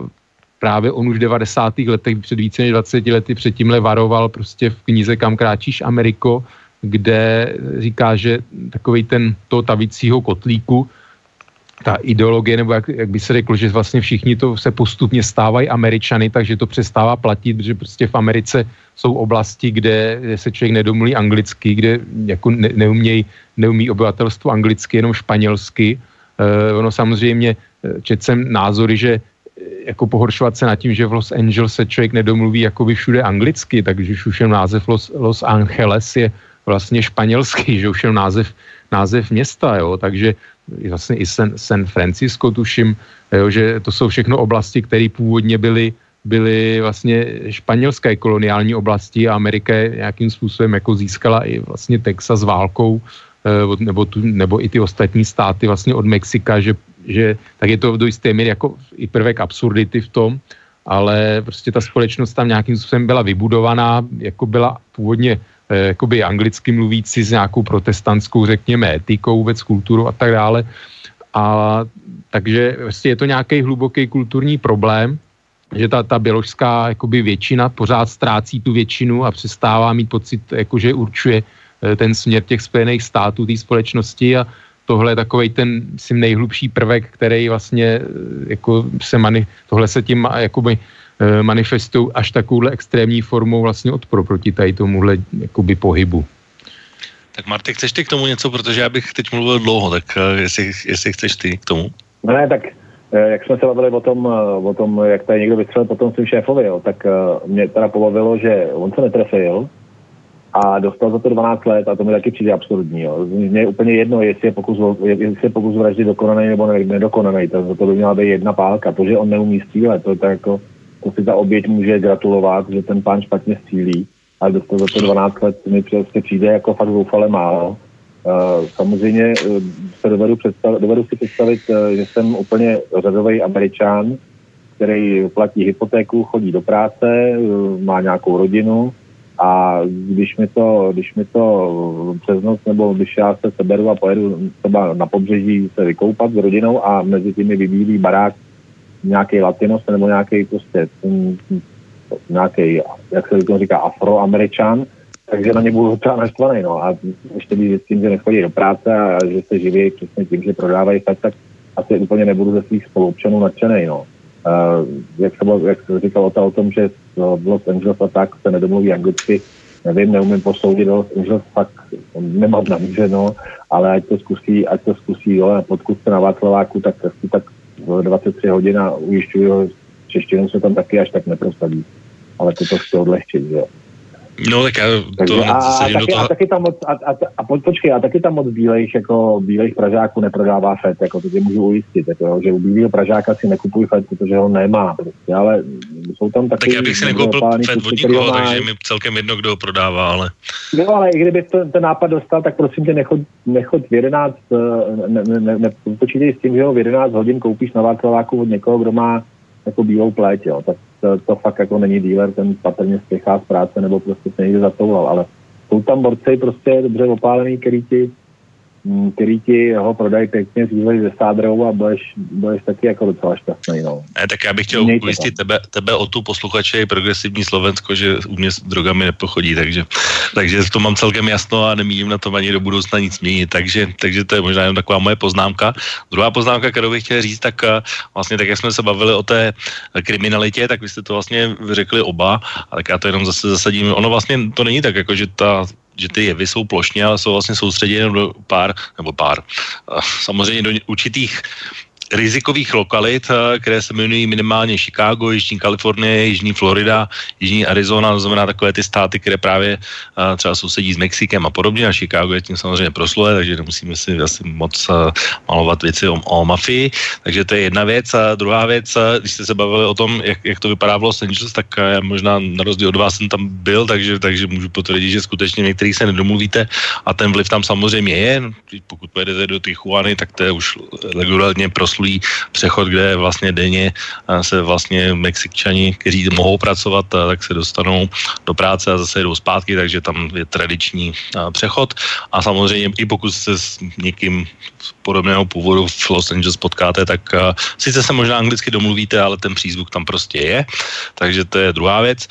právě on už v 90. letech, před více než 20 lety předtímhle varoval prostě v knize Kam kráčíš Ameriko, kde říká, že takový ten to tavicího kotlíku, ta ideologie, nebo jak, jak by se řeklo, že vlastně všichni to se postupně stávají Američany, takže to přestává platit, že prostě v Americe jsou oblasti, kde se člověk nedomluví anglicky, kde jako ne, neuměj, neumí obyvatelstvo anglicky, jenom španělsky. E, ono samozřejmě, eh, četl jsem názory, že eh, jako pohoršovat se nad tím, že v Los Angeles se člověk nedomluví jakoby všude anglicky, takže už jen název Los, Los Angeles je vlastně španělský, že už jen název, název města, jo, takže vlastně i San, San Francisco tuším, jo, že to jsou všechno oblasti, které původně byly byly vlastně španělské koloniální oblasti a Amerika nějakým způsobem jako získala i vlastně Texas válkou eh, nebo, tu, nebo i ty ostatní státy vlastně od Mexika, že, že tak je to do jisté míry jako i prvek absurdity v tom, ale prostě ta společnost tam nějakým způsobem byla vybudovaná, jako byla původně jakoby anglicky mluvící s nějakou protestantskou, řekněme, etikou, vůbec kulturou a tak dále. A takže vlastně je to nějaký hluboký kulturní problém, že ta, ta běložská jakoby většina pořád ztrácí tu většinu a přestává mít pocit, jako že určuje eh, ten směr těch Spojených států, té společnosti a tohle je takový ten myslím, nejhlubší prvek, který vlastně eh, jako se mani, tohle se tím jakoby eh, manifestují až takovouhle extrémní formou vlastně odporu proti tady tomuhle jakoby pohybu. Tak Marty, chceš ty k tomu něco, protože já bych teď mluvil dlouho, tak jestli, jestli chceš ty k tomu. No ne, tak Eh, jak jsme se bavili o tom, eh, o tom jak tady někdo vystřelil potom svým šéfovi, jo, tak eh, mě teda pobavilo, že on se netrefil a dostal za to 12 let a to mi taky přijde absurdní. Jo. Mně je úplně jedno, jestli je pokus, jestli je pokus vraždy dokonaný nebo nedokonaný. To, to by měla být jedna pálka. To, že on neumí střílet, to, to, jako, to si ta oběť může gratulovat, že ten pán špatně střílí, ale dostal za to 12 let mi prostě přijde jako fakt zoufale málo. Samozřejmě eh, se dovedu, představ, dovedu si představit, eh, že jsem úplně řadový američan, který platí hypotéku, chodí do práce, eh, má nějakou rodinu a když mi to, když mi to přes noc nebo když já se seberu a pojedu třeba na pobřeží se vykoupat s rodinou a mezi těmi vybílí barák nějaký latinos nebo nějaký prostě nějaký, jak se to říká, afroameričan, takže na ně budu docela naštvaný. No. A ještě když tím, že nechodí do práce a že se živí přesně tím, že prodávají tak, tak asi úplně nebudu ze svých spoluobčanů nadšený. No. Uh, jak, se, jak se říkal o, o tom, že v Los Angeles a tak se nedomluví anglicky, nevím, neumím posoudit, ho, že fakt nemám namířeno, ale ať to zkusí, ať to zkusí, jo, podkud se na Václaváku, tak tak 23 hodin a ujišťuji ho, češtinu se tam taky až tak neprosadí. Ale to to chci odlehčit, jo. No tak já to a, a, do taky, toho... a, taky tam moc, a, a, a po, počkej, a taky tam moc bílejch, jako bílejch Pražáků neprodává FED, jako to tě můžu ujistit, jako, že u bílého Pražáka si nekupuj FED, protože ho nemá, prostě, ale jsou tam taky... Tak já bych si nekoupil FED od nikoho, má- takže mi celkem jedno, kdo ho prodává, ale No, ale i kdyby to, ten nápad dostal, tak prosím tě, nechoď, nechoď v 11, eh, ne, ne, ne, ne, počítej s tím, že ho v 11 hodin koupíš na Václaváku od někoho, kdo má jako bílou pleť, jo. Tak to, to fakt jako není dealer, ten patrně spěchá z práce nebo prostě se někde zatoulal, ale jsou tam borci prostě dobře opálený, který ti, který ti ho prodají pěkně, zvízlej ze sádrou a budeš, budeš taky jako docela šťastný, no. ne, tak já bych chtěl Mějte ujistit tebe, tebe o tu posluchače i progresivní Slovensko, že u mě s drogami nepochodí, takže, takže to mám celkem jasno a nemíním na tom ani do budoucna nic měnit, takže, takže to je možná jenom taková moje poznámka. Druhá poznámka, kterou bych chtěl říct, tak eh, vlastně tak, jak jsme se bavili o té kriminalitě, tak vy jste to vlastně řekli oba, a tak já to jenom zase zasadím. Ono vlastně to není tak, jako že ta že ty jevy jsou plošně, ale jsou vlastně soustředěny do pár, nebo pár, eh, samozřejmě do určitých rizikových lokalit, eh, které se jmenují minimálně Chicago, Jižní Kalifornie, Jižní Florida, Jižní Arizona, to znamená takové ty státy, které právě eh, třeba sousedí s Mexikem a podobně. A Chicago je tím samozřejmě proslulé, takže nemusíme si asi moc eh, malovat věci o, o mafii. Takže to je jedna věc. A druhá věc, když jste se bavili o tom, jak, jak to vypadá v Los Angeles, tak já možná na rozdíl od vás jsem tam byl, takže, takže můžu potvrdit, že skutečně některých se nedomluvíte a ten vliv tam samozřejmě je. Pokud pojedete do Tijuany, tak to je už regulárně proslulý přechod, kde vlastně denně se vlastně Mexikčani, kteří mohou pracovat, tak se dostanou do práce a zase jdou zpátky, takže tam je tradiční přechod. A samozřejmě i pokud se s někým podobného původu v Los Angeles potkáte, tak sice se možná anglicky domluvíte, ale ten přízvuk tam prostě je, takže to je druhá věc,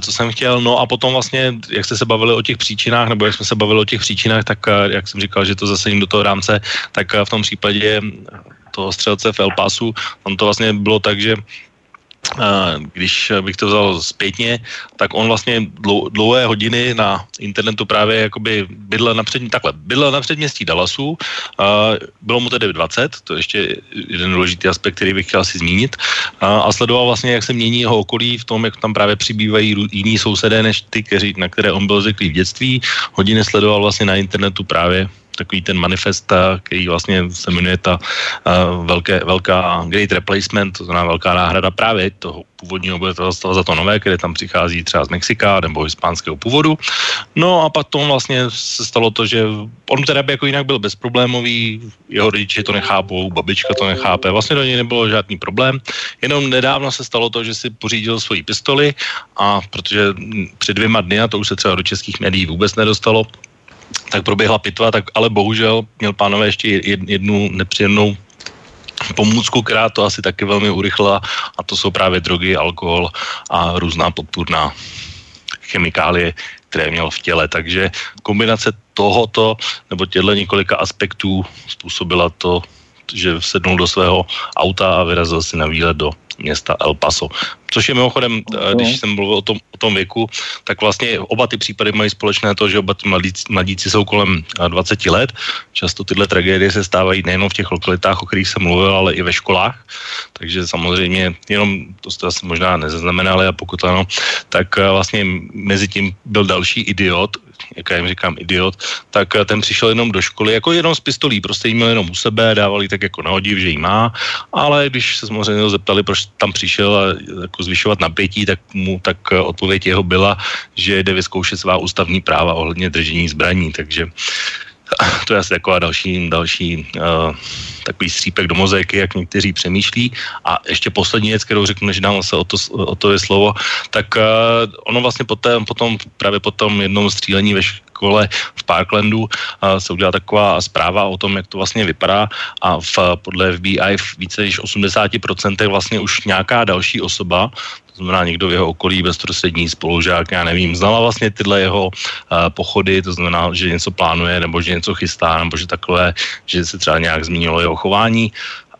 co jsem chtěl. No a potom vlastně, jak jste se bavili o těch příčinách, nebo jak jsme se bavili o těch příčinách, tak jak jsem říkal, že to zasadím do toho rámce, tak v tom případě toho střelce v El Pasu, tam to vlastně bylo tak, že když bych to vzal zpětně, tak on vlastně dlou, dlouhé hodiny na internetu právě jakoby bydlel na, předmě, takhle, bydlel na předměstí Dallasu, bylo mu tedy 20, to je ještě jeden důležitý aspekt, který bych chtěl si zmínit, a, sledoval vlastně, jak se mění jeho okolí v tom, jak tam právě přibývají jiní sousedé než ty, kteří, na které on byl zvyklý v dětství. Hodiny sledoval vlastně na internetu právě takový ten manifest, a, který vlastně se jmenuje ta uh, velké, velká Great Replacement, to znamená velká náhrada právě toho původního obyvatelstva za to nové, které tam přichází třeba z Mexika nebo hispánského původu. No a potom vlastně se stalo to, že on teda by jako jinak byl bezproblémový, jeho rodiče to nechápou, babička to nechápe, vlastně do něj nebylo žádný problém, jenom nedávno se stalo to, že si pořídil svoji pistoli a protože před dvěma dny, a to už se třeba do českých médií vůbec nedostalo, tak proběhla pitva, tak ale bohužel měl pánové ještě jed- jednu nepříjemnou pomůcku, která to asi taky velmi urychlila a to jsou právě drogy, alkohol a různá podpůrná chemikálie, které měl v těle. Takže kombinace tohoto nebo těchto několika aspektů způsobila to, že sednul do svého auta a vyrazil si na výlet do města El Paso. Což je mimochodem, eh, když jsem mluvil o tom, o tom věku, tak vlastně oba ty případy mají společné to, že oba ty mladíci, mladíci jsou kolem eh, 20 let. Často tyhle tragédie se stávají nejenom v těch lokalitách, o kterých jsem mluvil, ale i ve školách. Takže samozřejmě jenom, to jste asi možná nezaznamenali a pokud ano, tak eh, vlastně mezi tím byl další idiot, jak já jim říkám idiot, tak eh, ten přišel jenom do školy, jako jenom z pistolí, prostě jí měl jenom u sebe, dávali tak jako nahodiv, že jí má, ale když se samozřejmě zeptali, proč tam přišel a jako zvyšovat napětí, tak mu tak eh, odpověď jeho byla, že jde vyzkoušet svá ústavní práva ohledně držení zbraní, takže to je asi taková další, další uh, takový střípek do mozaiky, jak někteří přemýšlí. A ještě poslední věc, kterou řeknu, než dám se o to, o to je slovo, tak uh, ono vlastně potom, potom právě po tom jednom střílení ve škole v Parklandu uh, se udělala taková zpráva o tom, jak to vlastně vypadá a v, podle FBI v více než 80% vlastně už nějaká další osoba, znamená někdo v jeho okolí, bezprostřední spolužák, já nevím, znala vlastně tyhle jeho uh, pochody, to znamená, že něco plánuje, nebo že něco chystá, nebo že takové, že se třeba nějak zmínilo jeho chování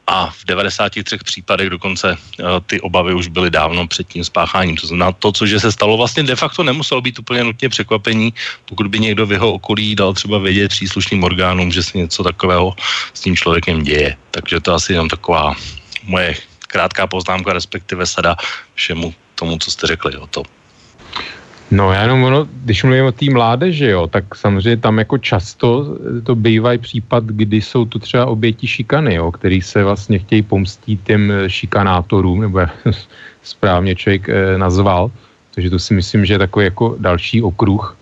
a v 93 případech dokonce uh, ty obavy už byly dávno před tím spácháním. To znamená, to, co že se stalo, vlastně de facto nemuselo být úplně nutně překvapení, pokud by někdo v jeho okolí dal třeba vědět příslušným orgánům, že se něco takového s tím člověkem děje. Takže to asi jenom taková moje krátká poznámka, respektive sada všemu tomu, co jste řekli o to. No já jenom ono, když mluvím o té mládeži, jo, tak samozřejmě tam jako často to bývají případ, kdy jsou to třeba oběti šikany, jo, který se vlastně chtějí pomstít těm šikanátorům, nebo správně člověk eh, nazval. Takže to si myslím, že je takový jako další okruh.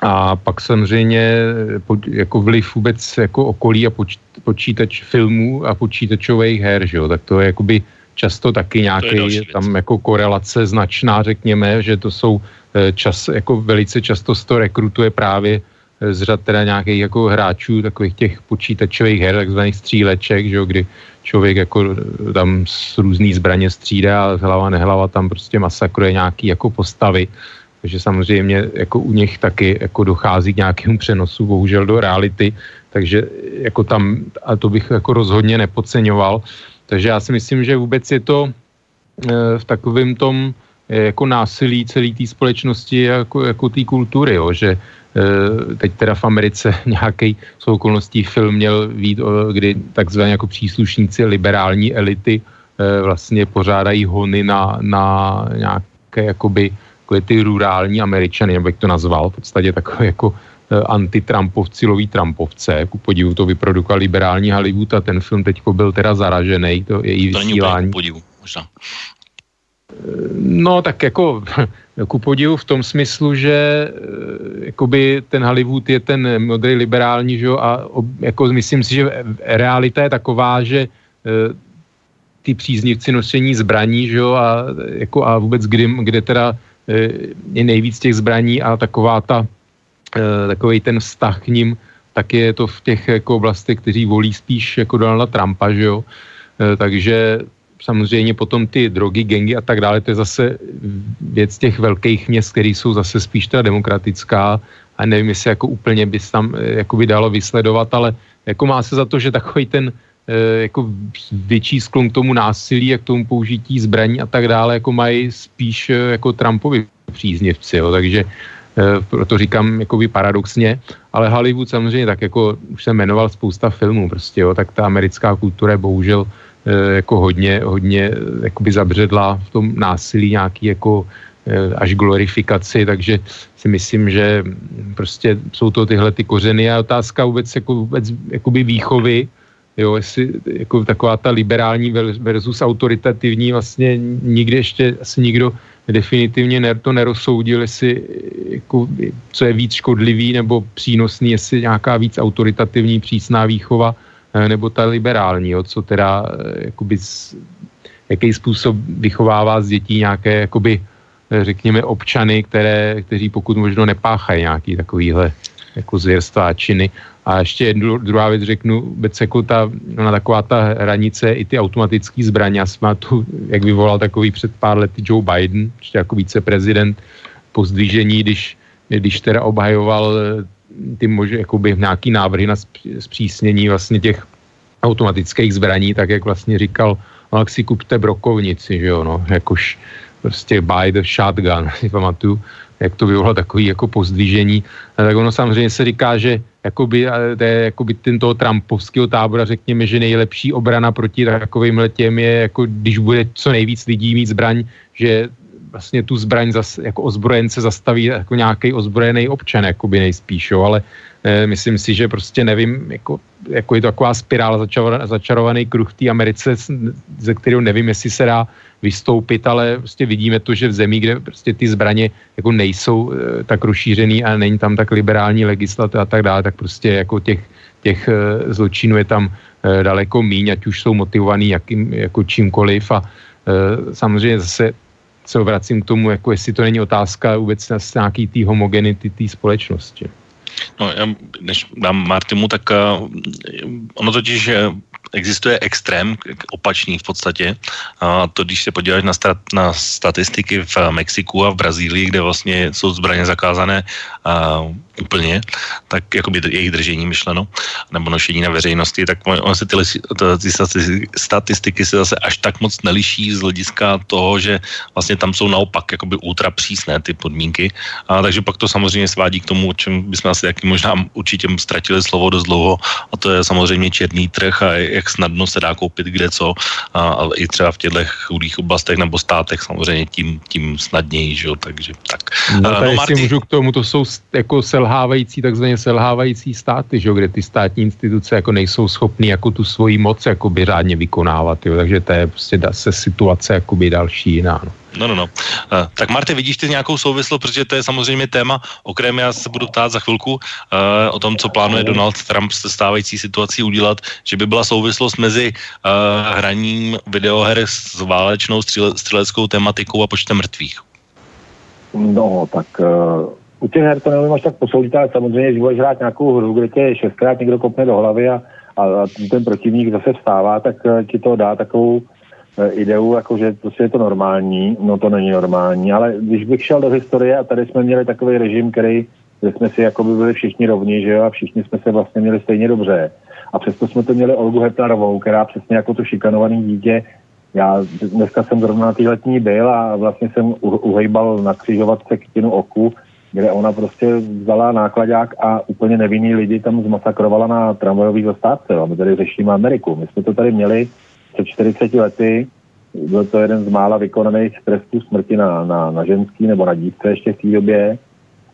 A pak samozřejmě eh, jako vliv vůbec jako okolí a poč, počítač filmů a počítačových her, že jo, tak to je jakoby často taky nějaký tam jako korelace značná, řekněme, že to jsou eh, čas, jako velice často to rekrutuje právě eh, z řad teda nějakých jako hráčů takových těch počítačových her, takzvaných stříleček, že jo, kdy člověk jako tam z různý zbraně střídá a hlava nehlava tam prostě masakruje nějaký jako postavy. Takže samozřejmě jako u nich taky jako dochází k nějakému přenosu bohužel do reality, takže jako tam, a to bych jako rozhodně nepodceňoval, takže já si myslím, že vůbec je to e, v takovém tom e, jako násilí celé té společnosti jako, jako té kultury, jo, že e, teď teda v Americe nějaký z okolností film měl vít, kdy takzvaně jako příslušníci liberální elity vlastně pořádají hony na, na nějaké jakoby ty rurální američany, jak to nazval, v podstatě takové jako Eh, antitrampovci loví Trumpovce. Ku podivu to vyprodukoval liberální Hollywood a ten film teď byl teda zaražený, to její to vysílání. To podivu, možná. No tak jako ku podivu v tom smyslu, že eh, jakoby ten Hollywood je ten modrý liberální, že jo, a jako myslím si, že realita je taková, že ty příznivci nosení zbraní, že jo, a, jako a vůbec kdy, kde teda je nejvíc těch zbraní a taková ta Eh, takový ten vztah k ním, tak je to v těch jako oblastech, kteří volí spíš jako Donalda Trumpa, že jo. Eh, takže samozřejmě potom ty drogy, gengy a tak dále, to je zase věc těch velkých měst, které jsou zase spíš teda demokratická a nevím, jestli jako úplně bys tam eh, jako by dalo vysledovat, ale jako má se za to, že takový ten jako větší sklon k tomu násilí a k tomu použití zbraní a tak dále, jako mají spíš jako Trumpovi příznivci, jo. takže Eh, proto říkám jakoby paradoxně, ale Hollywood samozřejmě tak jako už jsem jmenoval spousta filmů prostě, jo, tak ta americká kultura je bohužel jako hodně, hodně jakoby zabředla v tom násilí nějaký jako až glorifikaci, takže si myslím, že prostě jsou to tyhle ty kořeny a otázka vůbec, jako vůbec jakoby výchovy, jo, jestli jako taková ta liberální versus autoritativní vlastně nikdy ještě asi nikdo definitivně to nerozsoudil, jestli jako, co je víc škodlivý nebo přínosný, jestli nějaká víc autoritativní přísná výchova eh, nebo ta liberální, jo, co teda eh, jakoby, jaký způsob vychovává z dětí nějaké jakoby, eh, řekněme občany, které, kteří pokud možno nepáchají nějaký takovýhle jako zvěrstva a činy. A ještě jednu, druhá věc řeknu, vůbec jako ta, ona taková ta hranice, i ty automatické zbraně, já jsem tu, jak vyvolal takový před pár lety Joe Biden, ještě jako viceprezident po zdvížení, když, když teda obhajoval eh, ty možná jakoby nějaký návrhy na zpřísnění vlastně těch automatických zbraní, tak jak vlastně říkal, no jak si kupte brokovnici, že jo, no, jakož prostě buy the shotgun, si pamatuju, jak to vyvolalo takový jako pozdvížení, tak ono samozřejmě se říká, že jakoby, to je jakoby tento Trumpovského tábora, řekněme, že nejlepší obrana proti takovým letěm je, jako když bude co nejvíc lidí mít zbraň, že vlastně tu zbraň zas, jako ozbrojence zastaví jako nějaký ozbrojený občan, jakoby nejspíš, jo, ale myslím si, že prostě nevím, jako, jako je to taková spirála, začarovaný, začarovaný kruh v té Americe, ze kterého nevím, jestli se dá vystoupit, ale prostě vidíme to, že v zemi, kde prostě ty zbraně jako nejsou e, tak rozšířený a není tam tak liberální legislativa a tak dále, tak prostě jako těch, těch e, zločinů je tam daleko míň, ať už jsou motivovaný jakým, jako čímkoliv a samozřejmě zase se obracím k tomu, jako jestli to není otázka vůbec nějaký té homogenity té společnosti. No, já, než dám Martimu, tak uh, ono totiž existuje extrém, opačný v podstatě. A to, když se podíváš na, stat, na statistiky v Mexiku a v Brazílii, kde vlastně jsou zbraně zakázané a úplně, tak jakoby jejich držení myšleno, nebo nošení na veřejnosti, tak ono se ty, ty statistiky se zase až tak moc neliší z hlediska toho, že vlastně tam jsou naopak jakoby ultra přísné ty podmínky, a takže pak to samozřejmě svádí k tomu, o čem bychom asi taky možná určitě ztratili slovo dost dlouho, a to je samozřejmě černý trh a jak snadno se dá koupit kde co, a, a i třeba v těchto chudých oblastech nebo státech samozřejmě tím, tím snadněji, že jo, takže tak. No, no, Marty... můžu k tomu, to jsou jako selhávající, takzvaně selhávající státy, že jo, kde ty státní instituce jako nejsou schopný jako tu svoji moc jakoby řádně vykonávat, jo, takže to je prostě da, se situace jakoby další jiná, no. No, no, no. Uh, tak Marte, vidíš ty nějakou souvislost, protože to je samozřejmě téma, o kterém já se budu ptát za chvilku, uh, o tom, co plánuje Donald Trump se stávající situací udělat, že by byla souvislost mezi uh, hraním videoher s válečnou střele, střeleckou tematikou a počtem mrtvých. No, tak uh, u těch her to nevím až tak posoudit, ale samozřejmě, když budeš hrát nějakou hru, kde tě šestkrát někdo kopne do hlavy a, a, a ten protivník zase vstává, tak uh, ti to dá takovou uh, ideu, jako že prostě je to normální, no to není normální, ale když bych šel do historie a tady jsme měli takový režim, který, kde jsme si jako by byli všichni rovni, že jo, a všichni jsme se vlastně měli stejně dobře. A přesto jsme to měli Olgu Hepnarovou, která přesně jako to šikanovaný dítě já dneska jsem zrovna na letní byl a vlastně jsem uhejbal na křižovatce kytinu oku, kde ona prostě vzala nákladák a úplně nevinný lidi tam zmasakrovala na tramvajový zastávce. My tady řešíme Ameriku. My jsme to tady měli před 40 lety, byl to jeden z mála vykonaných trestů smrti na, na, na ženský nebo na dívce ještě v té době.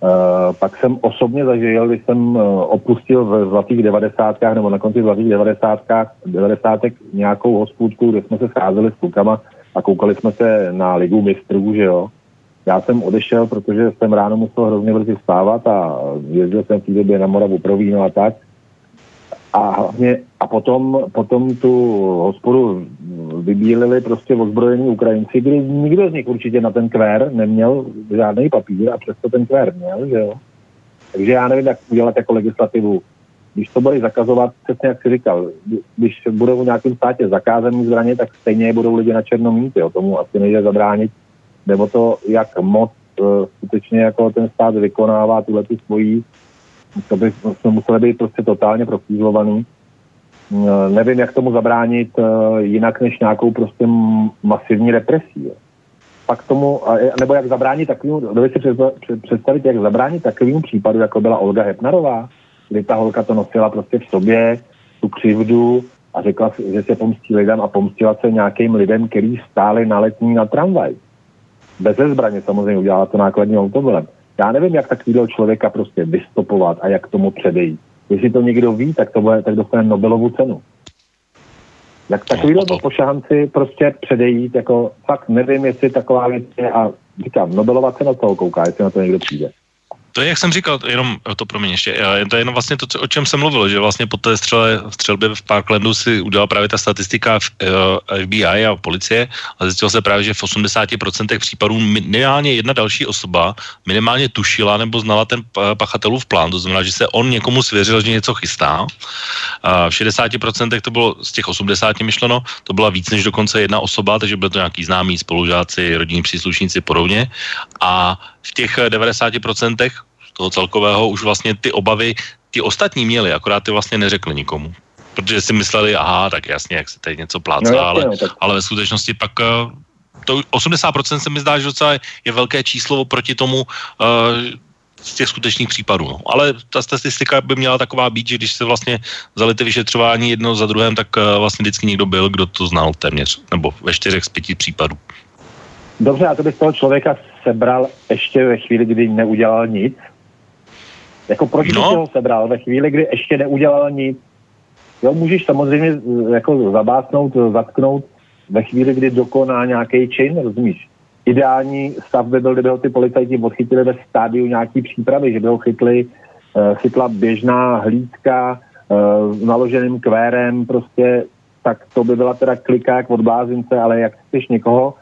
Uh, pak jsem osobně zažil, když jsem uh, opustil v zlatých devadesátkách nebo na konci zlatých devadesátkách, devadesátek nějakou hospůdku, kde jsme se scházeli s klukama a koukali jsme se na ligu mistrů, že jo. Já jsem odešel, protože jsem ráno musel hrozně brzy vstávat a jezdil jsem v té době na Moravu pro víno a tak. A hlavně, a potom, potom tu hospodu vybílili prostě ozbrojení Ukrajinci, kdy nikdo z nich určitě na ten kvér neměl žádný papír a přesto ten kvér měl, že jo. Takže já nevím, jak udělat jako legislativu. Když to bude zakazovat, přesně jak jsi říkal, když budou v nějakém státě zakázané zbraně, tak stejně budou lidi na černo mít, jo. Tomu asi nejde zabránit. Nebo to, jak moc uh, skutečně jako ten stát vykonává tuhle tu svoji to by jsme museli být prostě totálně profízlovaný. Eh, nevím, jak tomu zabránit eh, jinak než nějakou prostě masivní represí. Pak tomu, nebo jak zabránit takovým, dovedete si představit, jak zabránit takovým případu, jako byla Olga Hepnarová, kdy ta holka to nosila prostě v sobě, tu křivdu a řekla, že se pomstí lidem a pomstila se nějakým lidem, kteří stáli na letní na tramvaj. Bez zbraně samozřejmě udělala to nákladním automobilem. Já nevím, jak takového člověka prostě vystopovat a jak tomu předejít. Jestli to někdo ví, tak to bude, tak dostane Nobelovu cenu. Jak takovýhle no, pošahanci prostě předejít, jako fakt nevím, jestli taková věc je a říkám, Nobelova cena toho kouká, jestli na to někdo přijde to je, jak jsem říkal, jenom to pro mě ještě, to je jenom vlastně to, o čem jsem mluvil, že vlastně po té střele, střelbě v Parklandu si udělala právě ta statistika uh, FBI a policie a zjistilo se právě, že v 80% případů minimálně jedna další osoba minimálně tušila nebo znala ten pachatelův plán, to znamená, že se on někomu svěřil, že něco chystá. Uh, v 60% to bylo z těch 80 myšleno, to byla víc než dokonce jedna osoba, takže byly to nějaký známí spolužáci, rodinní příslušníci podobně. A v těch 90% toho celkového už vlastně ty obavy ti ostatní měli, akorát ty vlastně neřekli nikomu. Protože si mysleli, aha, tak jasně, jak se tady něco plácá, no, ale, no, tak... ale ve skutečnosti pak eh, to 80% se mi zdá, že docela je velké číslo proti tomu uh, z těch skutečných případů. No. Ale ta statistika by měla taková být, že když se vlastně vzali ty vyšetřování jedno za druhém, tak uh, vlastně vždycky někdo byl, kdo to znal téměř, nebo ve čtyřech z pěti případů. Dobře, a to bych toho člověka sebral ještě ve chvíli, kdy neudělal nic, jako proč no. ho sebral ve chvíli, kdy ještě neudělal nic? Jo, můžeš samozřejmě eh, jako zabásnout, zatknout ve chvíli, kdy dokoná nějaký čin, rozumíš? Ideální stav by byl, kdyby ho ty policajti odchytili ve stádiu nějaký přípravy, že by ho chytli, uh, chytla běžná hlídka uh, naloženým kvérem, prostě tak to by byla teda klika jak od blázince, ale jak chceš někoho,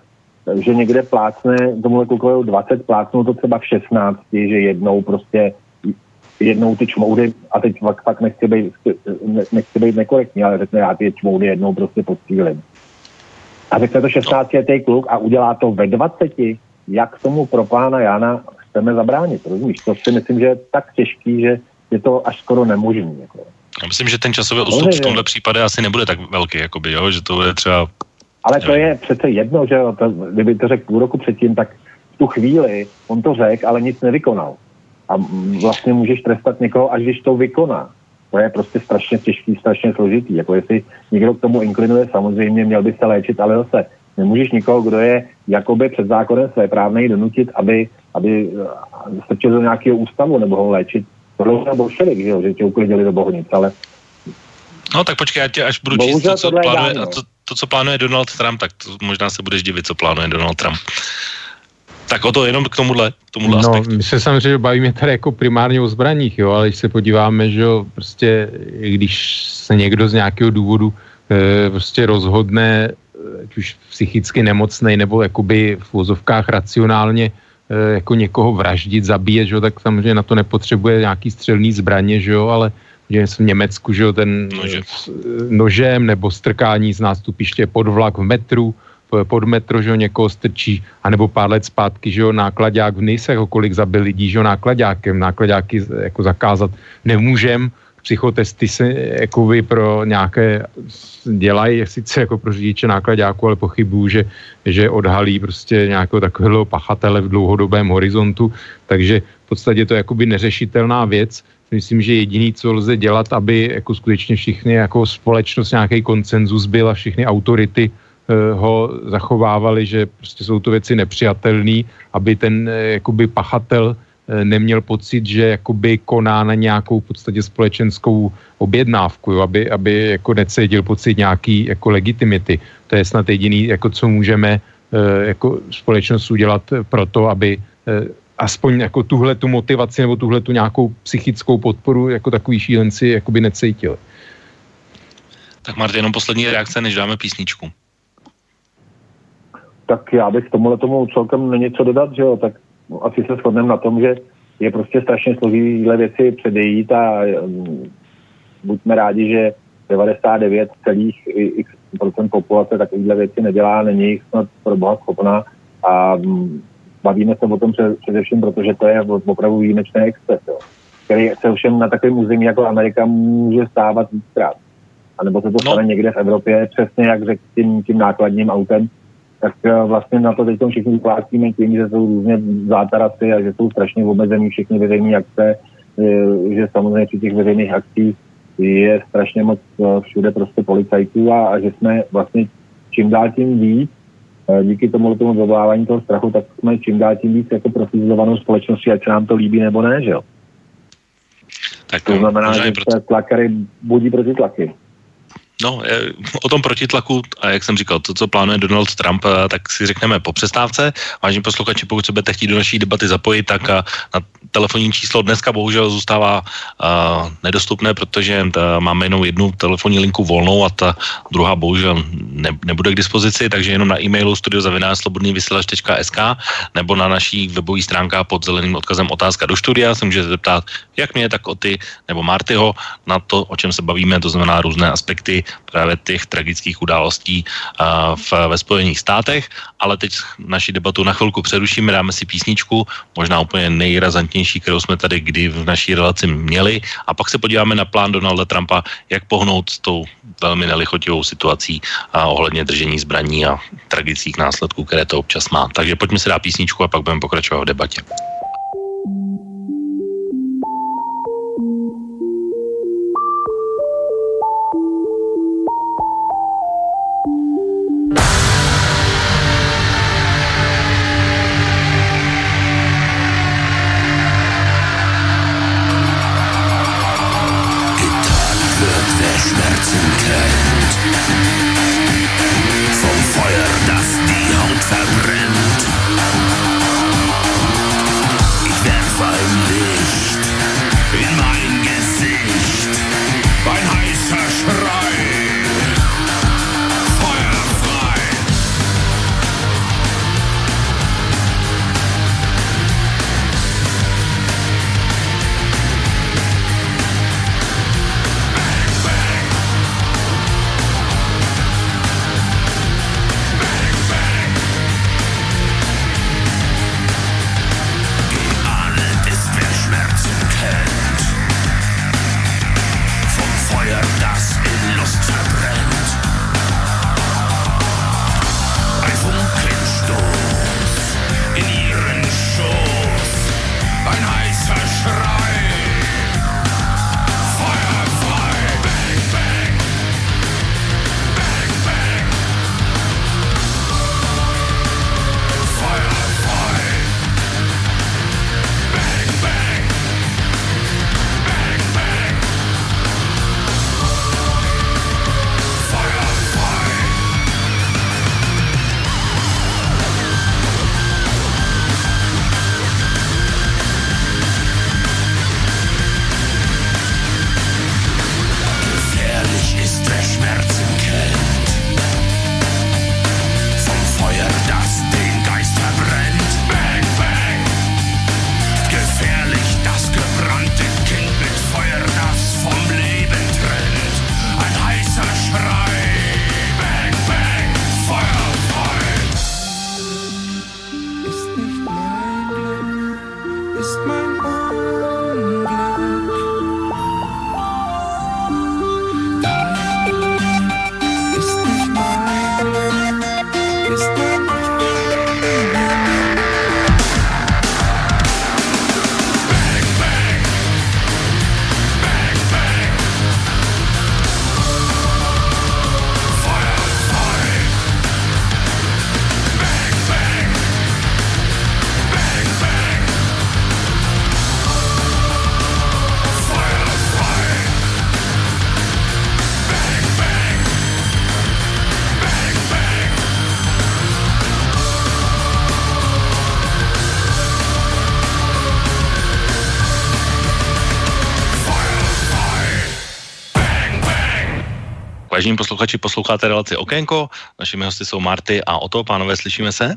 že někde plácne, tomuhle klukovi 20, plácnou to třeba v 16, že jednou prostě jednou ty čmoudy, a teď fakt, fakt nechci, být, nechci být nekorektní, ale řekne, já ty čmoudy jednou prostě postřílím. A řekne to 16 letý kluk a udělá to ve 20, jak tomu pro pána Jana chceme zabránit, rozumíš? To si myslím, že je tak těžký, že je to až skoro nemožný. Jako. Já myslím, že ten časový odstup v tomhle případě asi nebude tak velký, jakoby, jo? že to je třeba... Ale to je přece jedno, že jo? To, kdyby to řekl půl roku předtím, tak v tu chvíli on to řekl, ale nic nevykonal. A vlastně můžeš trestat někoho, až když to vykoná. To je prostě strašně těžký, strašně složitý. Jako jestli někdo k tomu inklinuje, samozřejmě měl by se léčit, ale zase nemůžeš nikoho, kdo je jakoby před zákonem své právnej donutit, aby, aby eh, strčil do nějakého ústavu nebo ho léčit. Tohle byl bolševik, že, jo, že tě uklidili do bohnic, ale No tak počkej, já tě až budu číst to, co plánuje, to, to, co plánuje Donald Trump, tak to možná se budeš divit, co plánuje Donald Trump. Tak o to jenom k tomuhle, k tomuhle no, aspektu. my se samozřejmě bavíme tady jako primárně o zbraních, jo, ale když se podíváme, že jo, prostě když se někdo z nějakého důvodu e, prostě rozhodne, eh, ať už psychicky nemocný nebo jakoby v vozovkách racionálně e, jako někoho vraždit, zabíjet, že jo, tak samozřejmě na to nepotřebuje nějaký střelný zbraně, že jo, ale že v Německu, že jo, ten Nože. nožem nebo strkání z nástupiště pod vlak v metru, pod metro, že ho někoho strčí, anebo pár let zpátky, že jo, nákladák v Nysech, kolik zabil lidí, že jo, nákladákem, nákladáky jako zakázat nemůžem, psychotesty se jako by pro nějaké dělají sice jako pro řidiče nákladáku, ale pochybuju, že, že odhalí prostě nějakého takového pachatele v dlouhodobém horizontu, takže v podstatě to je jakoby neřešitelná věc. Myslím, že jediný, co lze dělat, aby jako skutečně všichni jako společnost nějaký koncenzus byl a všechny autority Eh, ho zachovávali, že prostě jsou to věci nepřijatelné, aby ten eh, jakoby pachatel eh, neměl pocit, že jakoby koná na nějakou v podstatě společenskou objednávku, jo, aby, aby jako necítil pocit nějaký jako legitimity. To je snad jediný, jako co můžeme jako společnost udělat pro to, aby aspoň jako tuhle tu motivaci nebo tuhle tu nějakou psychickou podporu jako takový šílenci jakoby necítili. Tak Martin, jenom poslední reakce, než dáme písničku tak já bych tomuhle tomu celkem něco dodat, že jo, tak asi se shodneme na tom, že je prostě strašně složité věci předejít a um, buďme rádi, že 99,x% populace takovéhle věci nedělá, není jich snad pro boha schopná a um, bavíme se o tom především, protože to je opravdu výjimečný exces, jo, který se ovšem na takovém území jako Amerika může stávat víckrát. A nebo se to stane no. někde v Evropě, přesně jak řekl tím, tím nákladním autem, tak eh, vlastně na to teď všichni vyplácíme tím, že jsou různě zátarasy a že jsou strašně omezení všechny veřejné akce, eh, že samozřejmě při těch veřejných akcích je strašně moc eh, všude prostě policajtů a, a že jsme vlastně čím dál tím víc díky tomu tomu vyvolávání toho strachu, tak jsme čím dál tím víc jako profilizovanou společností, ať se nám to líbí nebo ne, že jo? Tak to znamená, že proto... tlakery budí proti tlaky. No, o tom protitlaku, a jak jsem říkal, to, co plánuje Donald Trump, tak si řekneme po přestávce. Vážení posluchači, pokud se budete chtít do naší debaty zapojit, tak na telefonní číslo dneska bohužel zůstává uh, nedostupné, protože uh, máme jenom jednu telefonní linku volnou a ta druhá bohužel ne, nebude k dispozici, takže jenom na e-mailu studiozavinářslobodnývysílač.sk nebo na naší webové stránka pod zeleným odkazem otázka do studia se můžete zeptat jak mě, tak o ty nebo Martyho na to, o čem se bavíme, to znamená různé aspekty právě těch tragických událostí v, ve Spojených státech, ale teď naši debatu na chvilku přerušíme, dáme si písničku, možná úplně nejrazantnější, kterou jsme tady kdy v naší relaci měli a pak se podíváme na plán Donalda Trumpa, jak pohnout s tou velmi nelichotivou situací ohledně držení zbraní a tragických následků, které to občas má. Takže pojďme si dát písničku a pak budeme pokračovat v debatě. Vážení posluchači, posloucháte relaci Okénko. Našimi hosty jsou Marty a Oto. Pánové, slyšíme se?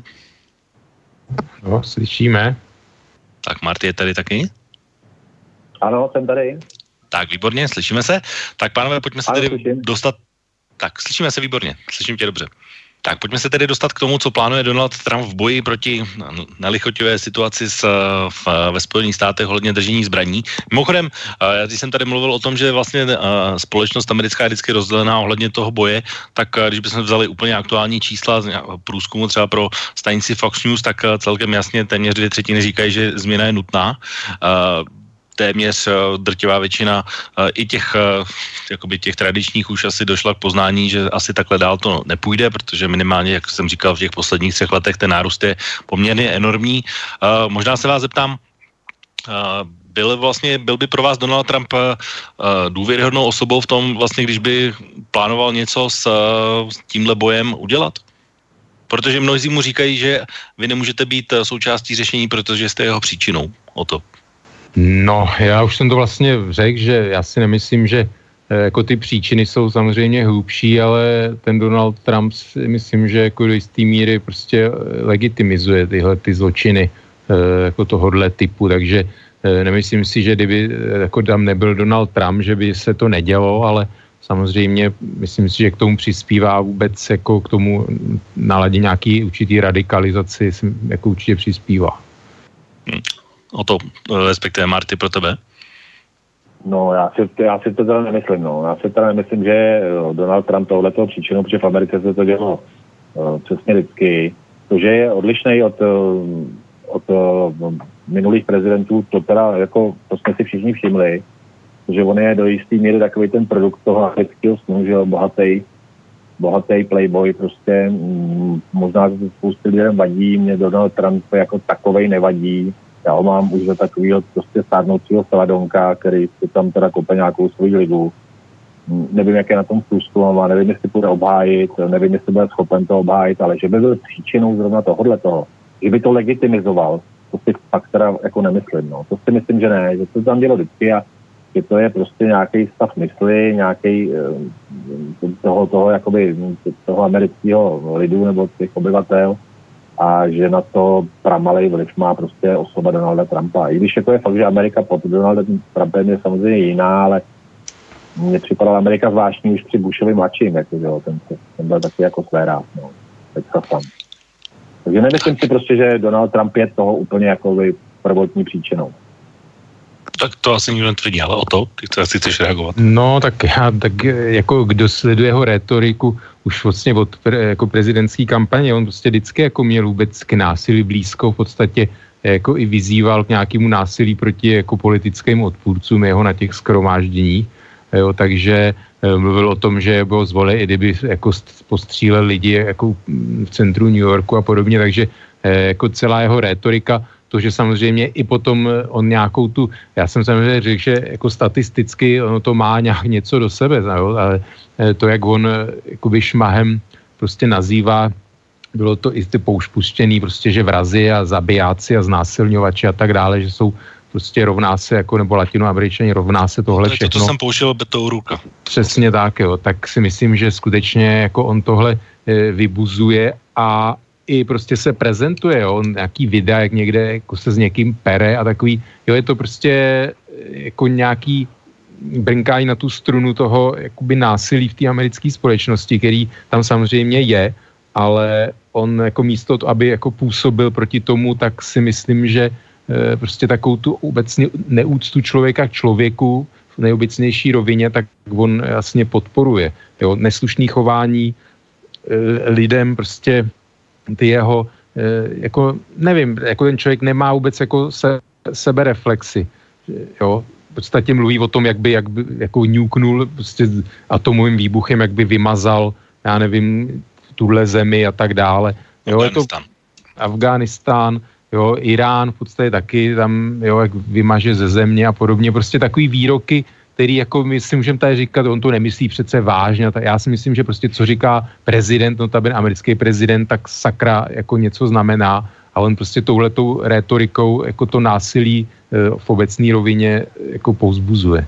No, slyšíme. Tak Marty je tady taky? Ano, jsem tady. Tak, výborně, slyšíme se. Tak pánové, pojďme se Ano, tedy slyším. dostat... Tak, slyšíme se výborně, slyším tě dobře. Tak pojďme se tedy dostat k tomu, co plánuje Donald Trump v boji proti nelichotivé situaci s, v, ve Spojených státech ohledně držení zbraní. Mimochodem, eh, já když jsem tady mluvil o tom, že vlastně eh, společnost americká je vždycky rozdělená ohledně toho boje, tak eh, když bychom vzali úplně aktuální čísla z průzkumu třeba pro stanici Fox News, tak eh, celkem jasně téměř dvě třetiny říkají, že změna je nutná. Téměř eh, drtivá většina eh, i těch, eh, jakoby těch tradičních už asi došla k poznání, že asi takhle dál to nepůjde, protože minimálně, jak jsem říkal, v těch posledních třech letech ten nárůst je poměrně enormní. Možná se vás zeptám, byl vlastně, byl by pro vás Donald Trump důvěryhodnou osobou v tom, vlastně, když by plánoval něco s, tímhle bojem udělat? Protože mnozí mu říkají, že vy nemůžete být součástí řešení, protože jste jeho příčinou o to. No, já už jsem to vlastně řekl, že já si nemyslím, že eh, jako ty příčiny jsou samozřejmě hlubší, ale ten Donald Trump si myslím, že jako do jisté míry prostě eh, legitimizuje tyhle ty zločiny eh, jako tohohle typu, takže nemyslím si, že kdyby jako tam nebyl Donald Trump, že by se to nedělo, ale samozřejmě myslím si, že k tomu přispívá vůbec jako k tomu naladě nějaký určitý radikalizaci, jako určitě přispívá. O to, eh, respektive Marty pro tebe. No, já si, já si to teda nemyslím, no. Já si teda nemyslím, že eh, Donald Trump tohleto příčinou, protože v Americe se to dělo uh, přesně vždycky. To, že je odlišný od, od uh, minulých prezidentů, to teda jako, to jsme si všichni všimli, že on je do jistý míry takový ten produkt toho amerického snu, že jo, bohatý, bohatý playboy, prostě mm, možná spousty lidem vadí, mě Donald Trump jako takovej nevadí, já ho mám už za takového prostě stárnoucího Saladonka, který si tam teda kope nějakou svoji ligu. Mm, Nevím, jak je na tom v průzkumu, a nevím, jestli bude obhájit, nevím, jestli bude schopen to obhájit, ale že by byl příčinou zrovna tohohle toho, že by to legitimizoval, to si fakt teda jako nemyslím. No. To si myslím, že ne, že to tam dělo vždycky a že to je prostě nějaký stav mysli, nějaký toho, toho, jakoby, toho amerického lidu nebo těch obyvatel a že na to pramalej vliv má prostě osoba Donalda Trumpa. I když jako je fakt, že Amerika pod Donaldem Trumpem je samozřejmě jiná, ale mně připadala Amerika zvláštní už při Bushovi mladším, jako, že jo, ten, ten byl taky jako své rád, no, teďka sám. Takže nemyslím si prostě, že Donald Trump je toho úplně jako by prvotní příčinou. Tak to asi nikdo netvrdí, ale o to, ty chceš, ty chceš reagovat. No, tak já, tak jako kdo sleduje jeho rétoriku už vlastně od pre, jako prezidentské kampaně, on prostě vždycky jako měl vůbec k násilí blízko, v podstatě jako i vyzýval k nějakému násilí proti jako politickým odpůrcům jeho na těch skromážděních, jo, takže eh, mluvil o tom, že bylo zvolen, i kdyby jako st- postřílel lidi jako v centru New Yorku a podobně, takže eh, jako celá jeho rétorika to, že samozřejmě i potom eh, on nějakou tu, já jsem samozřejmě řekl, že jako statisticky ono to má nějak něco do sebe, jo, ale eh, to, jak on eh, jakoby šmahem prostě nazývá, bylo to i ty poušpuštěný, prostě, že vrazy a zabijáci a znásilňovači a tak dále, že jsou prostě rovná se, jako nebo latinoameričani rovná se tohle To, to, všechno. co jsem použil betou ruka. Přesně tak, jo. Tak si myslím, že skutečně jako on tohle e, vybuzuje a i prostě se prezentuje, jo, nějaký videa, jak někde jako se s někým pere a takový, jo, je to prostě e, jako nějaký brnkání na tu strunu toho jakoby násilí v té americké společnosti, který tam samozřejmě je, ale on jako místo, to, aby jako působil proti tomu, tak si myslím, že e, prostě takovou tu obecně neúctu člověka k člověku v nejobecnější rovině, tak on jasně podporuje. Jo, neslušný chování e, lidem prostě ty jeho, e, jako nevím, jako ten člověk nemá vůbec jako se, sebereflexy, jo, v podstatě mluví o tom, jak by, jak by jako ňuknul prostě atomovým výbuchem, jak by vymazal, já nevím, tuhle zemi a tak dále. Jo, je to Afghánistán. Afghánistán, jo, Irán v podstatě taky tam, jo, jak vymaže ze země a podobně, prostě takový výroky, který jako my si můžeme tady říkat, on to nemyslí přece vážně, já si myslím, že prostě co říká prezident, no ten americký prezident, tak sakra jako něco znamená a on prostě touhletou rétorikou jako to násilí eh, v obecné rovině eh, jako pouzbuzuje.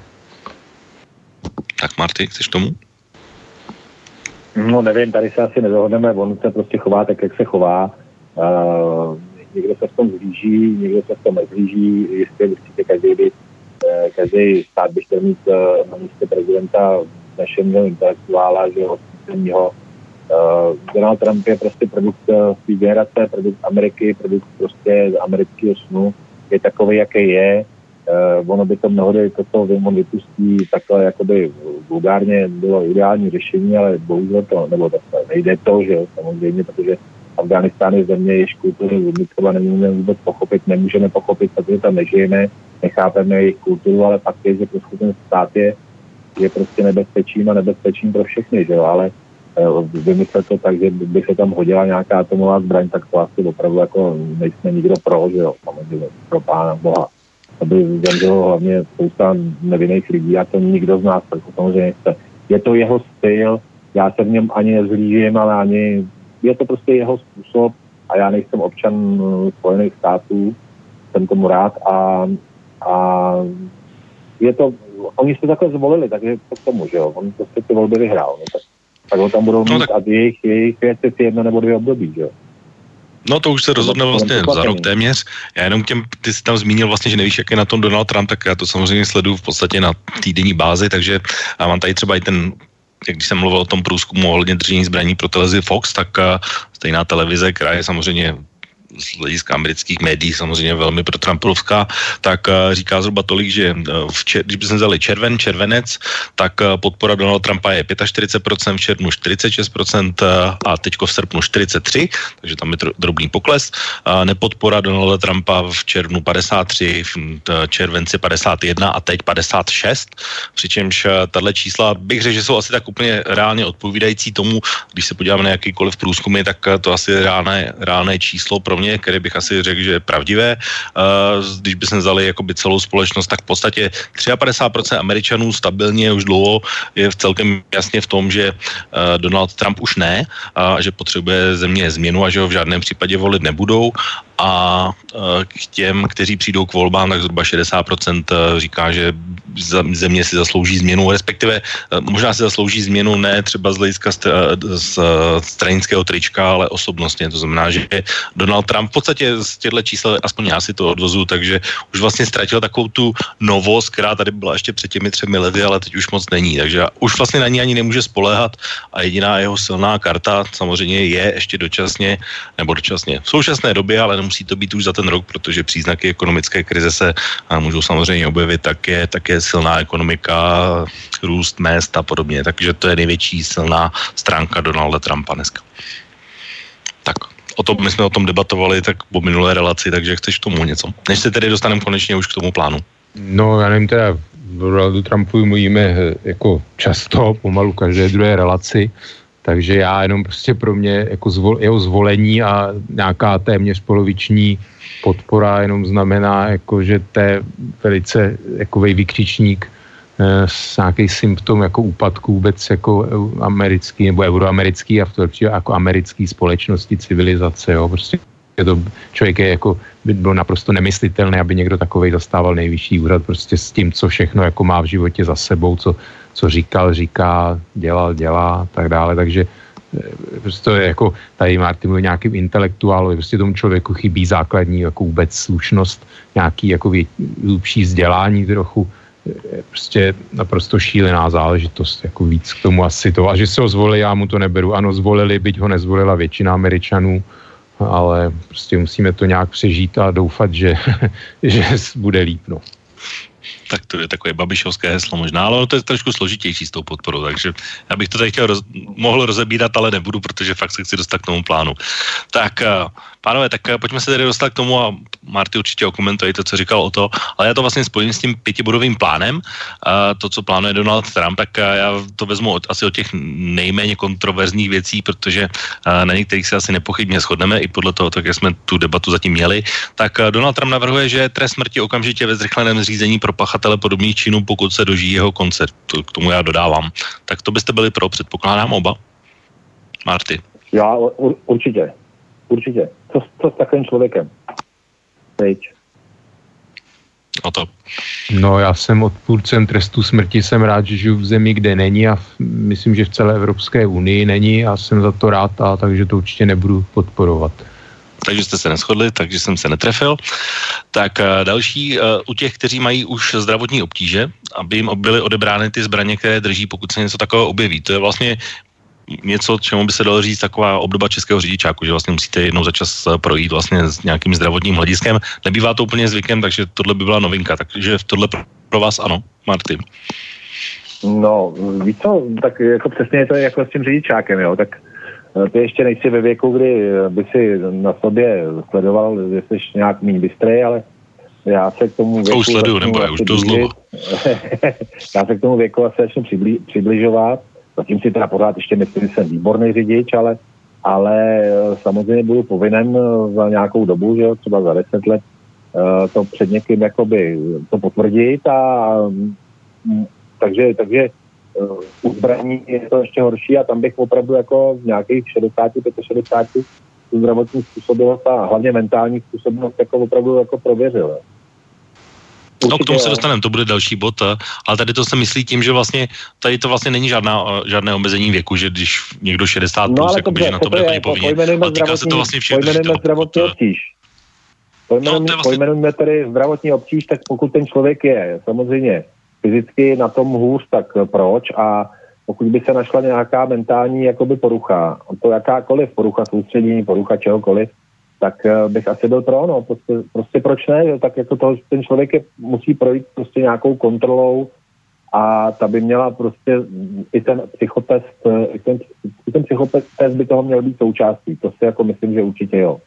Tak Marty, chceš k tomu? No nevím, tady se asi nedohodneme, on se prostě chová tak, jak se chová. Uh, někdo se v tom zlíží, někdo se v tom nezlíží, jistě určitě každý, by, každý stát by chtěl mít uh, na místě prezidenta našeho intelektuála, že ho Uh, Donald Trump je prostě produkt své generace, produkt Ameriky, produkt prostě amerického snu, je takový, jaký je. Uh, ono by to mnohdy to, co on vypustí takhle jakoby vulgárně bylo ideální řešení, ale bohužel to, nebo to nejde to, že samozřejmě, protože Afganistán je země, jež kultury my třeba nemůžeme vůbec pochopit, nemůžeme pochopit, protože tam nežijeme, nechápeme jejich kulturu, ale fakt je, že prostě ten stát je, je prostě nebezpečím a nebezpečím pro všechny, že jo, ale eh, vymyslet to tak, že by se tam hodila nějaká atomová zbraň, tak to asi opravdu jako nejsme nikdo pro, že jo, samozřejmě, pro pána Boha. Aby zemřelo hlavně spousta nevinných lidí a to nikdo z nás tak samozřejmě. Je to jeho styl, já se v něm ani nezlížím, ale ani je to prostě jeho způsob a já nejsem občan eh, Spojených států, jsem tomu rád a, a je to, oni se takhle zvolili, takže to k tomu, že jo, on prostě ty volby vyhrál, no, tak, tak ho tam budou no mít no, tak... a jejich, jejich věc je jedno nebo dvě období, že jo. No to už se rozhodne vlastně za rok téměř. Já jenom těm, ty jsi tam zmínil vlastně, že nevíš, jak je na tom Donald Trump, tak já to samozřejmě sleduju v podstatě na týdenní bázi, takže já mám tady třeba i ten jak když jsem mluvil o tom průzkumu ohledně držení zbraní pro televizi Fox, tak uh, stejná televize, která je samozřejmě z hlediska amerických médií samozřejmě velmi pro Trumpovská, tak uh, říká zhruba tolik, že uh, v čer, když bychom vzali červen, červenec, tak uh, podpora Donalda Trumpa je 45%, v červnu 46% a teďko v srpnu 43%, takže tam je drobný pokles. Nepodpora Donalda Trumpa v červnu 53, v červenci 51 a teď 56, přičemž tahle čísla bych řekl, že jsou asi tak úplně reálně odpovídající tomu, když se podíváme na jakýkoliv průzkumy, tak to asi je reálné, reálné číslo pro mě mě, který bych asi řekl, že je pravdivé. Uh, když bychom vzali jakoby celou společnost, tak v podstatě 53% Američanů stabilně už dlouho je v celkem jasně v tom, že uh, Donald Trump už ne, a že potřebuje země změnu a že ho v žádném případě volit nebudou a e, k těm, kteří přijdou k volbám, tak zhruba 60% e, říká, že země si zaslouží změnu, respektive e, možná si zaslouží změnu ne třeba z hlediska z stranického trička, ale osobnostně. To znamená, že Donald Trump v podstatě z těchto čísel, aspoň já si to odvozu, takže už vlastně ztratil takovou tu novost, která tady byla ještě před těmi třemi lety, ale teď už moc není. Takže už vlastně na ní ani nemůže spoléhat a jediná jeho silná karta samozřejmě je ještě dočasně, nebo dočasně v současné době, ale nemusí to být už za ten rok, protože příznaky ekonomické krize se můžou samozřejmě objevit, tak je, tak je silná ekonomika, růst mest a podobně. Takže to je největší silná stránka Donalda Trumpa dneska. Tak, o tom, my jsme o tom debatovali tak po minulé relaci, takže chceš k tomu něco? Než se tedy dostaneme konečně už k tomu plánu. No, já nevím, teda Donaldu Trumpu mluvíme eh, jako často, pomalu každé druhé relaci, takže já jenom prostě pro mě jako zvol, jeho zvolení a nějaká téměř poloviční podpora jenom znamená, jako, že to je velice jako vykřičník eh, s nějaký symptom jako úpadku vůbec jako americký nebo euroamerický a v tom jako americký společnosti, civilizace, jo, prostě je to, člověk je jako, by bylo naprosto nemyslitelné, aby někdo takovej zastával nejvyšší úřad prostě s tím, co všechno jako má v životě za sebou, co, co říkal, říká, dělal, dělá, tak dále, takže eh, prostě je jako, tady Martin mluví nějakým intelektuálu, prostě tomu člověku chybí základní jako vůbec slušnost, nějaký jako hlubší vzdělání trochu, prostě naprosto šílená záležitost, jako víc k tomu asi to. A že se ho zvolili, já mu to neberu. Ano, zvolili, byť ho nezvolila většina Američanů, ale prostě musíme to nějak přežít a doufat, že, že bude líp. No tak to je takové babišovské heslo možná, ale to je trošku složitější s tou podporou, takže já bych to tady chtěl roz, mohl rozebírat, ale nebudu, protože fakt se chci dostat k tomu plánu. Tak uh, Pánové, tak eh, pojďme se tedy dostat k tomu a Marty určitě okomentuje to, co říkal o to, ale já to vlastně spojím s tím pětibodovým plánem. A to, co plánuje Donald Trump, tak eh, já to vezmu od, asi od těch nejméně kontroverzních věcí, protože eh, na některých se asi nepochybně shodneme i podle toho, tak jak jsme tu debatu zatím měli. Tak Donald Trump navrhuje, že trest smrti okamžitě ve zrychleném řízení pro pachatele podobných činů, pokud se dožijí jeho konce. To, k tomu já dodávám. Tak to byste byli pro, předpokládám oba. Marty. Já určitě. Určitě. Co, co s takovým člověkem? Pryč. No to No já jsem odpůrcem trestu smrti, jsem rád, že žiju v zemi, kde není a v, myslím, že v celé Evropské unii není a jsem za to rád a takže to určitě nebudu podporovat. Takže jste se neschodli, takže jsem se netrefil. Tak uh, další, uh, u těch, kteří mají už zdravotní obtíže, aby jim byly odebrány ty zbraně, které drží, pokud se něco takového objeví. To je vlastně něco, čemu by se dalo říct taková obdoba českého řidičáku, že vlastně musíte jednou za čas eh, projít vlastně s nějakým zdravotním hlediskem. Nebývá to úplně zvykem, takže tohle by byla novinka. Takže tohle pro vás ano, Martin. No, víš co, tak jako přesně je to jako s tím řidičákem, jo, tak eh, ty ještě nejsi ve věku, kdy eh, by si na sobě sledoval, že jsi nějak méně bystrý, ale já se k tomu věku... To už sleduju, nebo já už to zlo. já se k tomu věku asi začnu přibli, přibližovat Zatím si teda pořád ještě myslím, že jsem výborný řidič, ale, ale eh, samozřejmě budu povinen eh, za nějakou dobu, že třeba za deset let, eh, to před někým jakoby to potvrdit a mm, takže, takže u zbraní je to ještě horší a tam bych opravdu jako v nějakých 60, 65 tu zdravotní způsobilost a hlavně mentální způsobilost jako opravdu jako prověřil. No k tomu se dostaneme, to bude další bod, ale tady to se myslí tím, že vlastně tady to vlastně není žádná, žádné omezení věku, že když někdo 60 no, plus, ale jakoby, že na to bude plně povinně, ale týká se to vlastně všech Pojmenujeme zdravotní obtíž. Pojmenujeme, no, vlastně... pojmenujeme tedy zdravotní obtíž, tak pokud ten člověk je samozřejmě fyzicky na tom hůř, tak proč? A pokud by se našla nějaká mentální jakoby porucha, to jakákoliv porucha soustředění, porucha čehokoliv, tak eh, bych asi byl pro, no, prostě, prostě proč ne, tak jako to, ten člověk je, musí projít prostě nějakou kontrolou a ta by měla prostě i ten psychotest, eh, i ten, i ten psychotest by toho měl být součástí, to si jako myslím, že určitě jo.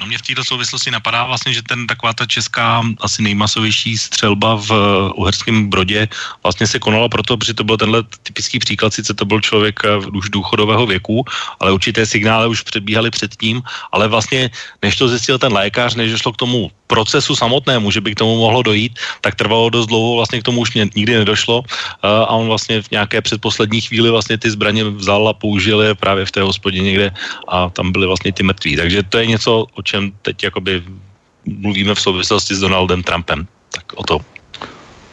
No mě v této souvislosti napadá vlastně, že ten taková ta česká asi nejmasovější střelba v eh, Uherském Brodě vlastně se konala proto, protože to byl tenhle typický příklad, sice to byl člověk eh, už důchodového věku, ale určité signály už předbíhaly předtím, ale vlastně než to zjistil ten lékař, než šlo k tomu procesu samotnému, že by k tomu mohlo dojít, tak trvalo dost dlouho, vlastně k tomu už nikdy nedošlo a on vlastně v nějaké předposlední chvíli vlastně ty zbraně vzal a použil je právě v té hospodě někde a tam byly vlastně ty mrtví. Takže to je něco, o čem teď jakoby mluvíme v souvislosti s Donaldem Trumpem. Tak o to.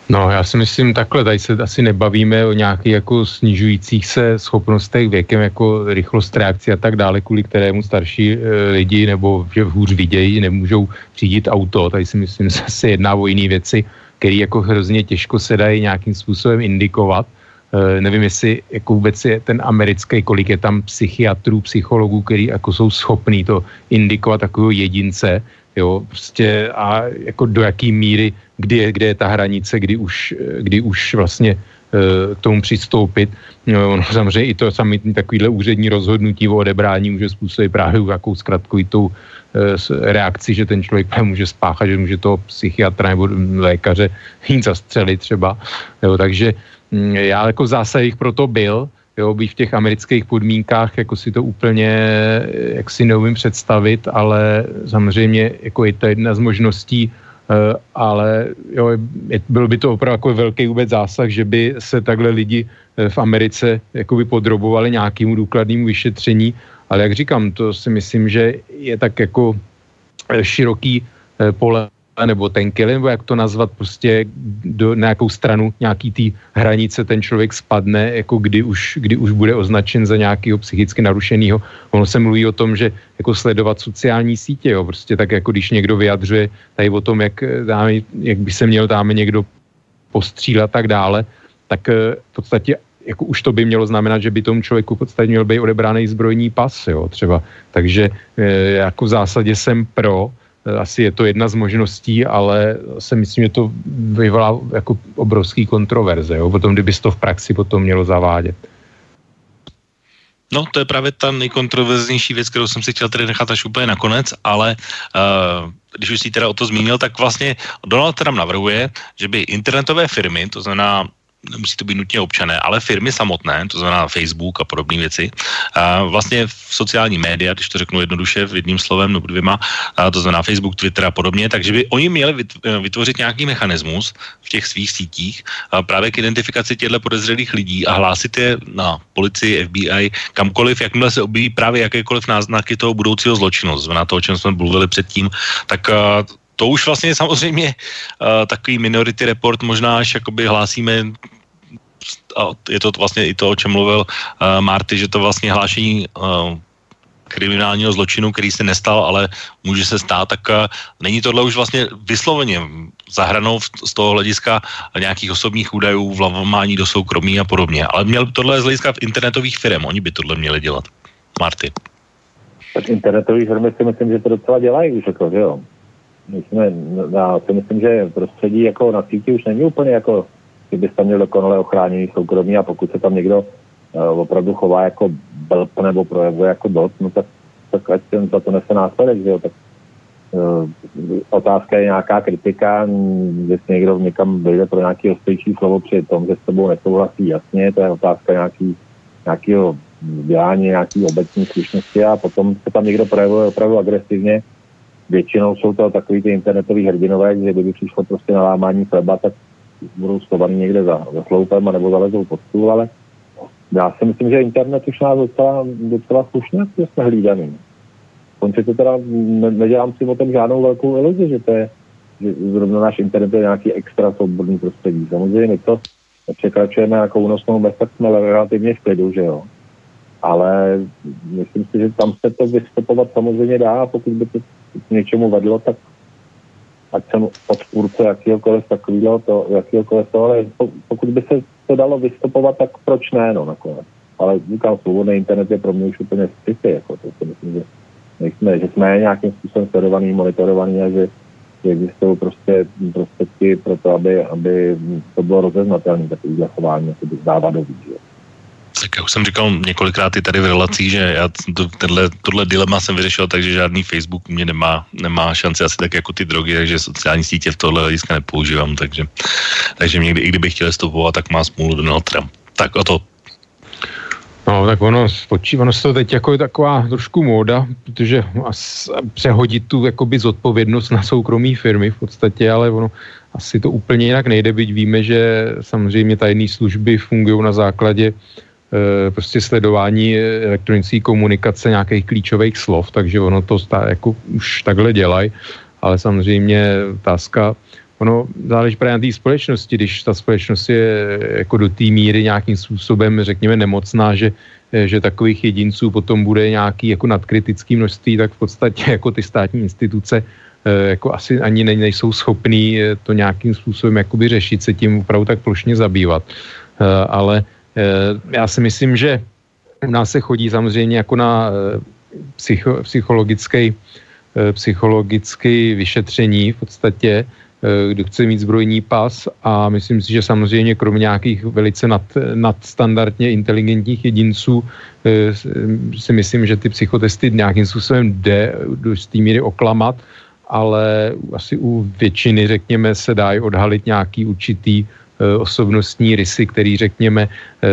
No, já si myslím takhle, tady se asi nebavíme o nějakých jako snižujících se schopnostech věkem, jako rychlost reakce a tak dále, kvůli kterému starší e, lidi nebo že hůř vidějí, nemůžou řídit auto. Tady si myslím, že se jedná o jiné věci, které jako hrozně těžko se dají nějakým způsobem indikovat. E, nevím, jestli jako vůbec je ten americký, kolik je tam psychiatrů, psychologů, který jako jsou schopní to indikovat takového jedince, jo, prostě a jako do jaký míry, kdy je, kde je ta hranice, kdy už, kdy už vlastně e, k tomu přistoupit. No, no, samozřejmě i to samotný takovýhle úřední rozhodnutí o odebrání může způsobit právě jakou zkratkovitou e, reakci, že ten člověk může spáchat, že může toho psychiatra nebo lékaře jít zastřelit třeba. Jo, takže mm, já jako v zásadě proto byl, jo, být v těch amerických podmínkách, jako si to úplně, jak si neumím představit, ale samozřejmě jako je to jedna z možností, uh, ale jo, byl by to opravdu jako velký vůbec zásah, že by se takhle lidi eh, v Americe jakoby podrobovali nějakému důkladnému vyšetření, ale jak říkám, to si myslím, že je tak jako eh, široký pole nebo ten kill, nebo jak to nazvat, prostě do nějakou stranu nějaký té hranice ten člověk spadne, jako kdy už, kdy už bude označen za nějakého psychicky narušeného. Ono se mluví o tom, že jako sledovat sociální sítě, jo, prostě tak jako když někdo vyjadřuje tady o tom, jak, dáme, jak by se měl dáme někdo postřílet a tak dále, tak eh, v podstatě jako už to by mělo znamenat, že by tomu člověku podstatě měl být odebráný zbrojní pas, jo, třeba. Takže e, jako v zásadě jsem pro, Eh, asi je to jedna z možností, ale se myslím, že to vyvolá jako obrovský kontroverze, jo? potom kdyby to v praxi potom mělo zavádět. No, to je právě ta nejkontroverznější věc, kterou jsem si chtěl tady nechat až úplně nakonec, ale uh, když už si teda o to zmínil, tak vlastně Donald Trump navrhuje, že by internetové firmy, to znamená nemusí to být nutně občané, ale firmy samotné, to znamená Facebook a podobné věci, a vlastně v sociální média, když to řeknu jednoduše v jedním slovem nebo dvěma, a to znamená Facebook, Twitter a podobně, takže by oni měli vytvořit nějaký mechanismus v těch svých sítích a právě k identifikaci těchto podezřelých lidí a hlásit je na policii, FBI, kamkoliv, jakmile se objeví právě jakékoliv náznaky toho budoucího zločinu, znamená to, o čem jsme mluvili předtím, tak to už vlastně samozřejmě uh, takový minority report možná až jakoby hlásíme a je to vlastně i to, o čem mluvil uh, Marty, že to vlastně hlášení uh, kriminálního zločinu, který se nestal, ale může se stát, tak uh, není tohle už vlastně vysloveně zahranou z toho hlediska nějakých osobních údajů, vlavování do soukromí a podobně. Ale měl tohle z hlediska internetových firm, oni by tohle měli dělat. Marty. Tak internetové firmy si myslím, že to docela dělají už, jako, že jo. My jsme, já si myslím, že prostředí jako na síti už není úplně jako, kdyby tam měl dokonale ochráněný soukromí a pokud se tam někdo uh, opravdu chová jako blb nebo projevuje jako blb, no tak, tak ať ten za to nese následek, že jo. Tak uh, otázka je nějaká kritika, jestli někdo někam vyjde pro nějaký ostřejší slovo při tom, že s tebou nesouhlasí, jasně, to je otázka nějaký, nějakého vzdělání, nějaký obecní slušnosti a potom se tam někdo projevuje opravdu agresivně. Většinou jsou to takový ty internetový hrdinové, že kdyby přišlo prostě na lámání chleba, tak budou schovaný někde za, za sloupem nebo zalezou pod stůl, ale já si myslím, že internet už nás docela, docela slušně jsme hlídaný. Konče to teda, ne, nedělám si o tom žádnou velkou iluzi, že to je, že zrovna náš internet je nějaký extra svobodný prostředí. Samozřejmě to překračujeme jako únosnou bez, tak jsme relativně v klidu, že jo ale myslím si, že tam se to vystupovat samozřejmě dá pokud by to k něčemu vedlo, tak ať jsem odpůrce jakýhokoliv takového, to, jakýhokoliv toho, ale pokud by se to dalo vystupovat, tak proč ne, no nakonec. Ale říkám, svobodný internet je pro mě už úplně skrytý, jako to si myslím, že nejsme, že jsme nějakým způsobem sledovaný, monitorovaný a že, že existují prostě prostředky pro to, aby, aby to bylo rozeznatelné, takové chování, jako by do víc. Tak já už jsem říkal několikrát i tady v relacích, že já to, tenhle, tohle dilema jsem vyřešil, takže žádný Facebook mě nemá, nemá šanci asi tak jako ty drogy, takže sociální sítě v tohle hlediska nepoužívám, takže, takže mě, i kdybych chtěl stopovat, tak má smůlu Donald Trump. Tak o to. No, tak ono spočí, ono se to teď jako je taková trošku móda, protože přehodit tu jakoby zodpovědnost na soukromí firmy v podstatě, ale ono asi to úplně jinak nejde, byť víme, že samozřejmě tajné služby fungují na základě prostě sledování elektronické komunikace nějakých klíčových slov, takže ono to stá, jako už takhle dělají, ale samozřejmě otázka, ono záleží právě na té společnosti, když ta společnost je jako do té míry nějakým způsobem, řekněme, nemocná, že, eh, že takových jedinců potom bude nějaký jako nadkritický množství, tak v podstatě jako ty státní instituce eh, jako asi ani nejsou schopný to nějakým způsobem jakoby řešit, se tím opravdu tak plošně zabývat. Ale Eh, já si myslím, že u nás se chodí samozřejmě jako na eh, psycho, psychologické eh, psychologické vyšetření v podstatě, kdo chce mít zbrojní pas a myslím si, že samozřejmě kromě nějakých velice nad, nadstandardně inteligentních jedinců si myslím, že ty psychotesty nějakým způsobem jde do té míry oklamat, ale asi u většiny, řekněme, se dají odhalit nějaký určitý Eh, osobnostní rysy, který řekněme eh,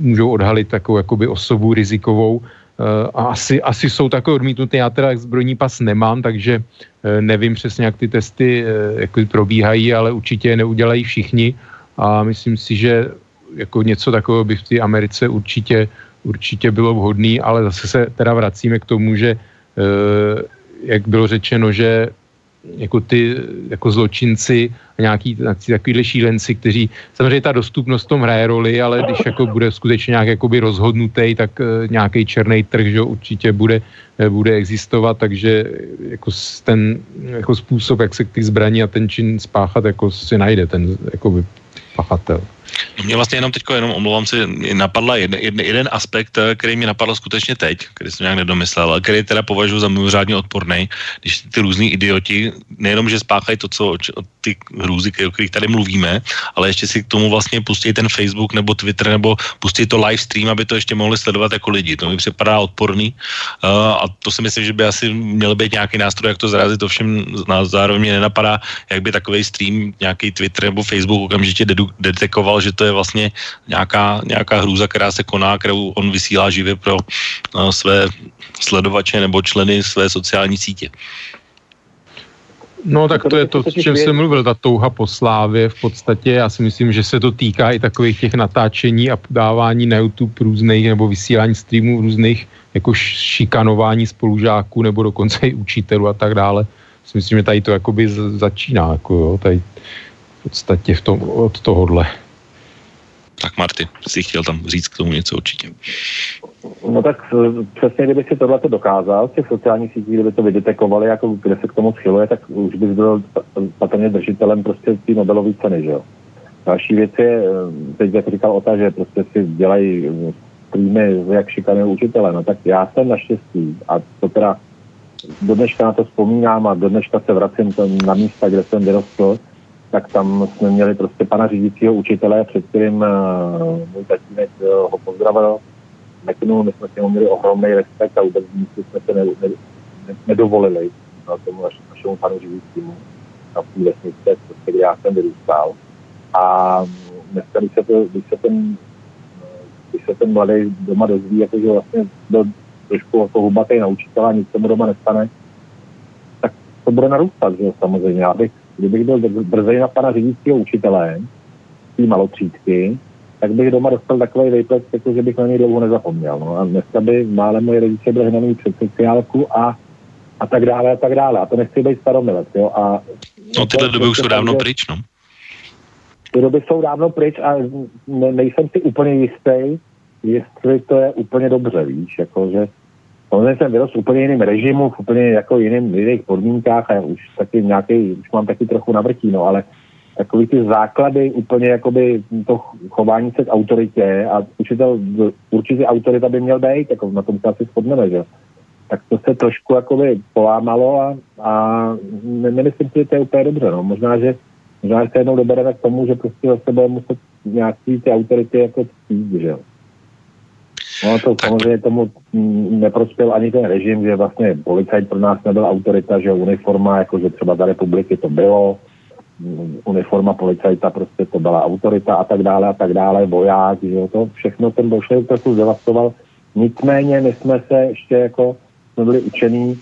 můžou odhalit takovou jakoby osobu rizikovou eh, a asi, asi jsou takové odmítnuté. Já teda zbrojní pas nemám, takže nevím přesně, jak ty testy jako probíhají, ale určitě je neudělají všichni a myslím si, že jako něco takového by v té Americe určitě, určitě bylo vhodné, ale zase se teda vracíme k tomu, že jak bylo řečeno, že jako ty jako zločinci a nějaký, takovýhle šílenci, kteří, samozřejmě ta dostupnost tom hraje roli, ale když jako bude skutečně nějak jakoby rozhodnutý, tak uh, nějaký černý trh, že určitě bude, uh, bude existovat, takže jako ten jako způsob, jak se ty zbraní a ten čin spáchat, jako si najde ten jakoby pachatel. No mě vlastně jenom teď, jenom omlouvám se, napadla jeden, jeden, jeden aspekt, eh, který mi napadl skutečně teď, který jsem nějak nedomyslel, ale který teda považuji za mimořádně odporný, když ty různí idioti nejenom, že spáchají to, co ty hrůzy, o kterých tady mluvíme, ale ještě si k tomu vlastně pustí ten Facebook nebo Twitter nebo pustí to live stream, aby to ještě mohli sledovat jako lidi. To mi připadá odporný uh, a to si myslím, že by asi měl být nějaký nástroj, jak to zarazit, ovšem nás zároveň mě nenapadá, jak by takový stream, nějaký Twitter nebo Facebook okamžitě detekoval, že to je vlastně nějaká, nějaká hrůza, která se koná, kterou on vysílá živě pro uh, své sledovače nebo členy své sociální sítě. No tak to je to, o čem jsem mluvil, ta touha po slávě v podstatě, já si myslím, že se to týká i takových těch natáčení a dávání na YouTube různých nebo vysílání streamů různých jako šikanování spolužáků nebo dokonce i učitelů a tak dále. si myslím, že tady to jakoby začíná, jako jo, tady v podstatě v tom, od tohohle. Tak Marty, jsi chtěl tam říct k tomu něco určitě. No tak eh, přesně, kdyby si tohle dokázal těch sociálních sítích, kdyby to vydetekovali, jako kde se k tomu schyluje, tak už bys byl patrně držitelem prostě té Nobelové ceny, že jo. Další věc je, eh, teď jak říkal Ota, že prostě si dělají eh, streamy, jak šikanují učitele, no tak já jsem naštěstí a to teda do dneška na to vzpomínám a do dneška se vracím na místa, kde jsem vyrostl, tak tam jsme měli prostě pana řídícího učitele, před kterým uh, můj tatínek uh, ho pozdravil, Meknu, my jsme s ním měli ohromný respekt a vůbec nic jsme se ne, ne, ne, nedovolili no, tomu naš, našemu panu řídícímu na té vesnice, prostě, kde já jsem vyrůstal. A dneska, když se, to, když se ten když se ten mladý doma dozví, jako, že vlastně byl trošku jako hubatý na učitele a nic se mu doma nestane, tak to bude narůstat, že samozřejmě. Já bych, kdybych byl brzej na pana řídícího učitele, té malotřídky, tak bych doma dostal takový výplet, jako že bych na něj dlouho nezapomněl. No. A dneska by málem moje rodiče byli hnaný před sociálku a, a tak dále a tak dále. A to nechci být staromilec. Jo. A no tyhle doby už jsou dávno pryč, no. Ty doby jsou dávno pryč a ne, nejsem si úplně jistý, jestli to je úplně dobře, víš, jako, že Samozřejmě jsem vyrostl v úplně jiným režimu, v úplně jako jiným, jiných podmínkách a už taky nějaký, už mám taky trochu navrtí, no, ale takový ty základy úplně jakoby to chování se k autoritě a učitel, určitě autorita by měl být, jako na tom se asi shodneme, že tak to se trošku jakoby polámalo a, a nemyslím si, že to je úplně dobře, no. Možná, že možná, že se jednou dobereme k tomu, že prostě zase bude muset nějaký ty autority jako ctít, že jo. No to tak. samozřejmě tomu neprospěl ani ten režim, že vlastně policajt pro nás nebyl autorita, že uniforma, jakože třeba za republiky to bylo, uniforma policajta, prostě to byla autorita a tak dále a tak dále, voják, že jo, to všechno ten bolševik trochu zdevastoval. Nicméně my jsme se ještě jako, jsme byli učení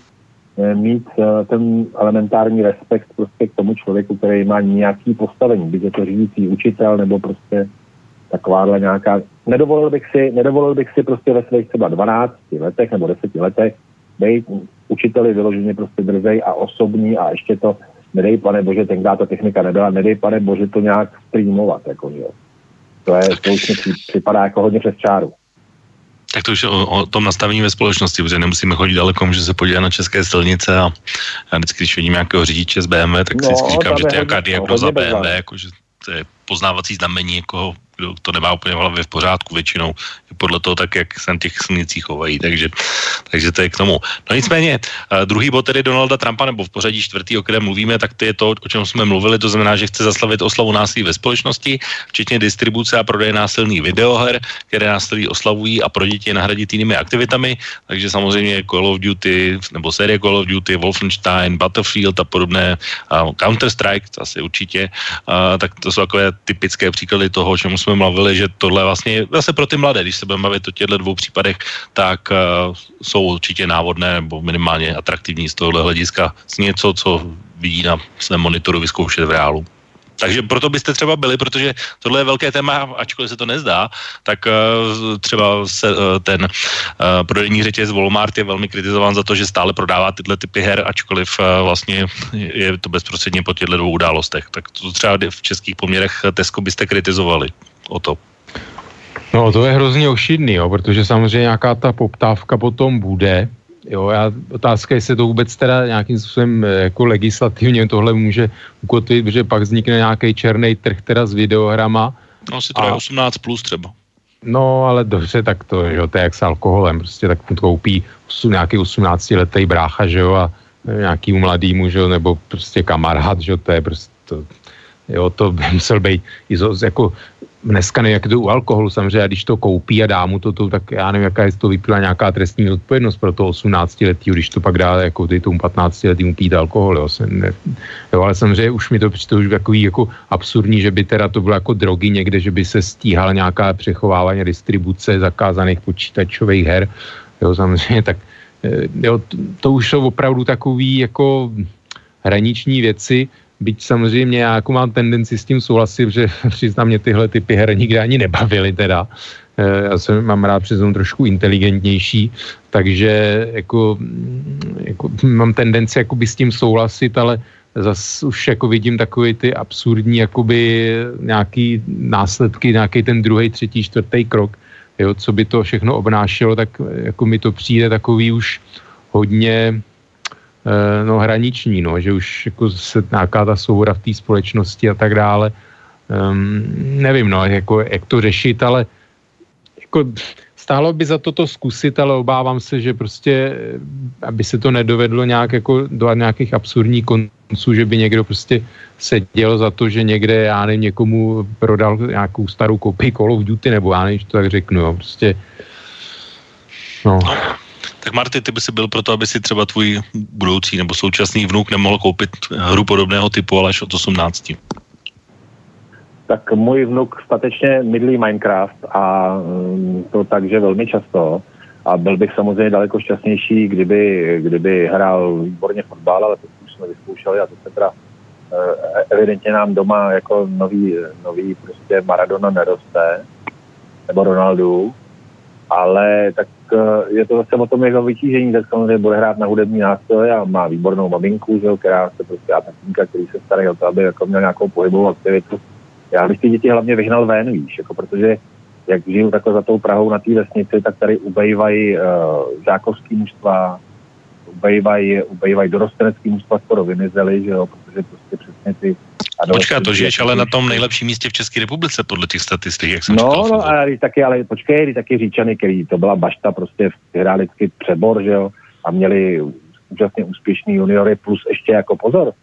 eh, mít eh, ten elementární respekt prostě k tomu člověku, který má nějaký postavení, byť je to řídící učitel nebo prostě takováhle nějaká, nedovolil bych si, nedovolil bych si prostě ve svých třeba 12 letech nebo 10 letech být učiteli vyloženě prostě drzej a osobní a ještě to nedej pane bože, tenkrát ta technika nebyla, nedej pane bože to nějak streamovat, jako, že jo. To, je, to už mi připadá jako hodně přes čáru. Tak to už o, o tom nastavení ve společnosti, protože nemusíme chodit daleko, může se podívat na české silnice a já vždycky, když vidím nějakého řidiče z BMW, tak no, si vždycky říkám, že to je jaká diagnoza BMW, jako, že to je poznávací znamení jako to nemá úplně v hlavě v pořádku většinou, podle toho tak, jak se na těch silnicích chovají, takže, takže to je k tomu. No nicméně, uh, druhý bod tedy Donalda Trumpa, nebo v pořadí čtvrtý, o kterém mluvíme, tak to je to, o čem jsme mluvili, to znamená, že chce zaslavit oslavu násilí ve společnosti, včetně distribuce a prodeje násilných videoher, které násilí oslavují a pro děti nahradit jinými aktivitami, takže samozřejmě Call of Duty, nebo série Call of Duty, Wolfenstein, Battlefield a podobné, uh, Counter-Strike, asi určitě, uh, tak to jsou takové typické příklady toho, o čem jsme jsme mluvili, že tohle vlastně zase pro ty mladé, když se budeme bavit o těchto dvou případech, tak uh, jsou určitě návodné nebo minimálně atraktivní z tohohle hlediska z něco, co vidí na svém monitoru vyzkoušet v reálu. Takže proto byste třeba byli, protože tohle je velké téma, ačkoliv se to nezdá, tak uh, třeba se, uh, ten prodejní řetěz Walmart je velmi kritizován za to, že stále prodává tyhle typy her, ačkoliv vlastně je to bezprostředně po těchto dvou událostech. Tak to třeba v českých poměrech Tesco byste kritizovali o to. No to je hrozně ošidný, jo, protože samozřejmě nějaká ta poptávka potom bude, Jo, já, otázka je, jestli to vůbec teda nějakým způsobem eh, jako legislativně tohle může ukotvit, protože pak vznikne nějaký černý trh teda s videohrama. No si to a, je 18 plus třeba. No, ale dobře, tak to, jo, to je jak s alkoholem, prostě tak to koupí nějaký 18 letý brácha, že jo, a nějaký mladýmu, že jo, nebo prostě kamarád, že jo, to je prostě, to, jo, to by musel být, jako dneska nevím, jak to u alkoholu, samozřejmě, když to koupí a dá mu to, to tak já nevím, jaká je to vyplývá nějaká trestní odpovědnost pro to 18 letý, když to pak dá jako ty tomu 15 letýmu pít alkohol, jo, se ne, jo, ale samozřejmě už mi to přijde už takový jako absurdní, že by teda to bylo jako drogy někde, že by se stíhala nějaká přechovávání distribuce zakázaných počítačových her, jo, samozřejmě, tak eh, jo, to, to už jsou opravdu takový jako hraniční věci, Byť samozřejmě já jako mám tendenci s tím souhlasit, že přiznám mě tyhle typy her nikdy ani nebavily teda. já jsem mám rád přiznám trošku inteligentnější, takže jako, jako mám tendenci jakoby s tím souhlasit, ale zase už jako vidím takový ty absurdní jakoby nějaký následky, nějaký ten druhý, třetí, čtvrtý krok, jo, co by to všechno obnášelo, tak jako mi to přijde takový už hodně eh, no, hraniční, no, že už jako se nějaká ta souhra v té společnosti a tak dále. Um, nevím, no, jako, jak to řešit, ale jako stálo by za to to zkusit, ale obávám se, že prostě, aby se to nedovedlo nějak jako do nějakých absurdních konců, že by někdo prostě seděl za to, že někde, já nevím, někomu prodal nějakou starou kopii Call of Duty, nebo já nevím, to tak řeknu, jo, prostě, no. Tak Marty, ty by si byl proto, aby si třeba tvůj budoucí nebo současný vnuk nemohl koupit hru podobného typu, ale až od 18 tak můj vnuk statečně mydlí Minecraft a mm, to takže velmi často. A byl bych samozřejmě daleko šťastnější, kdyby, kdyby hrál výborně fotbal, ale to už jsme vyzkoušeli a to se teda eh, evidentně nám doma jako nový, nový prostě Maradona neroste, nebo Ronaldu, ale tak je to zase o tom jeho vytížení, tak samozřejmě bude hrát na hudební nástroje a má výbornou maminku, že, která se prostě a tatínka, který se starají o to, aby jako měl nějakou pohybovou aktivitu. Já bych ty děti hlavně vyhnal ven, víš, jako protože jak žiju takhle za tou Prahou na té vesnici, tak tady ubejvají uh, žákovský mužstva, ubejvají, ubejvají dorostenecký mužstva skoro vymizely, že jo, protože prostě přesně ty Počkej, to žiješ ale na tom nejlepším místě v České republice podle těch statistik, jak jsem no. No, ale taky, ale počkej, taky říčany, který to byla bašta, prostě hráli vždycky přebor, že jo, a měli úžasně úspěšný juniory, plus ještě jako pozor,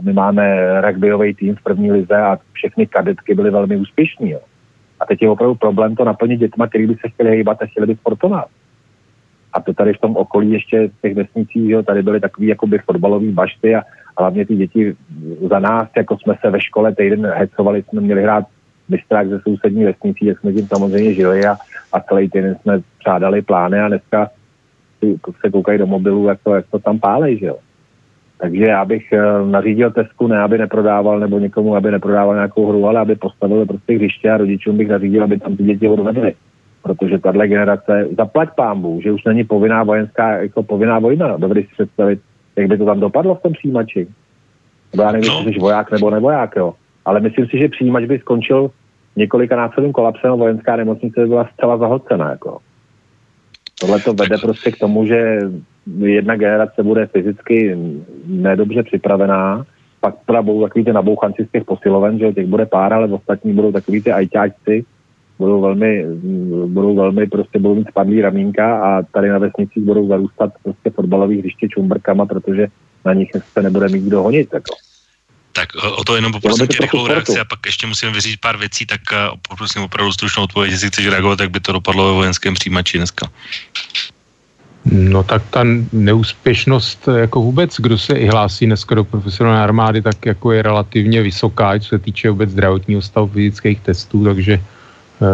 my máme rugbyový tým v první lize a všechny kadetky byly velmi úspěšní. Jo. A teď je opravdu problém to naplnit dětma, který by se chtěli hýbat a chtěli by sportovat. A to tady v tom okolí ještě v těch vesnicích, jo, tady byly takový jakoby fotbalový bašty a hlavně ty děti za nás, jako jsme se ve škole týden hecovali, jsme měli hrát mistrák ze sousední vesnicí, jak jsme tím samozřejmě žili a, a celý týden jsme přádali plány a dneska se koukají do mobilu, jak to, jak to tam pálej, že jo. Takže já bych eh, nařídil Tesku ne, aby neprodával, nebo někomu, aby neprodával nějakou hru, ale aby postavil prostě hřiště a rodičům bych nařídil, aby tam ty děti odvedli. Protože tahle generace, zaplať pámbu, že už není povinná vojenská, jako povinná vojna. Dovedli si představit, jak by to tam dopadlo v tom přijímači. Nebo já nevím, jestli jsi voják nebo nevoják, jo. Ale myslím si, že přijímač by skončil několika násobným kolapsem a vojenská nemocnice by byla zcela zahodcená, jako. Tohle to vede prostě k tomu, že jedna generace bude fyzicky nedobře připravená, pak teda budou takový ty nabouchanci z těch posiloven, že těch bude pár, ale ostatní budou takový ty ajťáčci, budou velmi, budou velmi prostě budou mít spadlý ramínka a tady na vesnicích budou zarůstat prostě fotbalových hřiště čumbrkama, protože na nich se nebude mít kdo honit. Jako. Tak o to jenom poprosím tě rychlou reakci a pak ještě musím vyříct pár věcí, tak poprosím opravdu stručnou odpověď, jestli chceš reagovat, jak by to dopadlo ve vojenském přijímači dneska. No tak ta neúspěšnost jako vůbec, kdo se i hlásí dneska do profesionální armády, tak jako je relativně vysoká, co se týče vůbec zdravotního stavu fyzických testů, takže eh,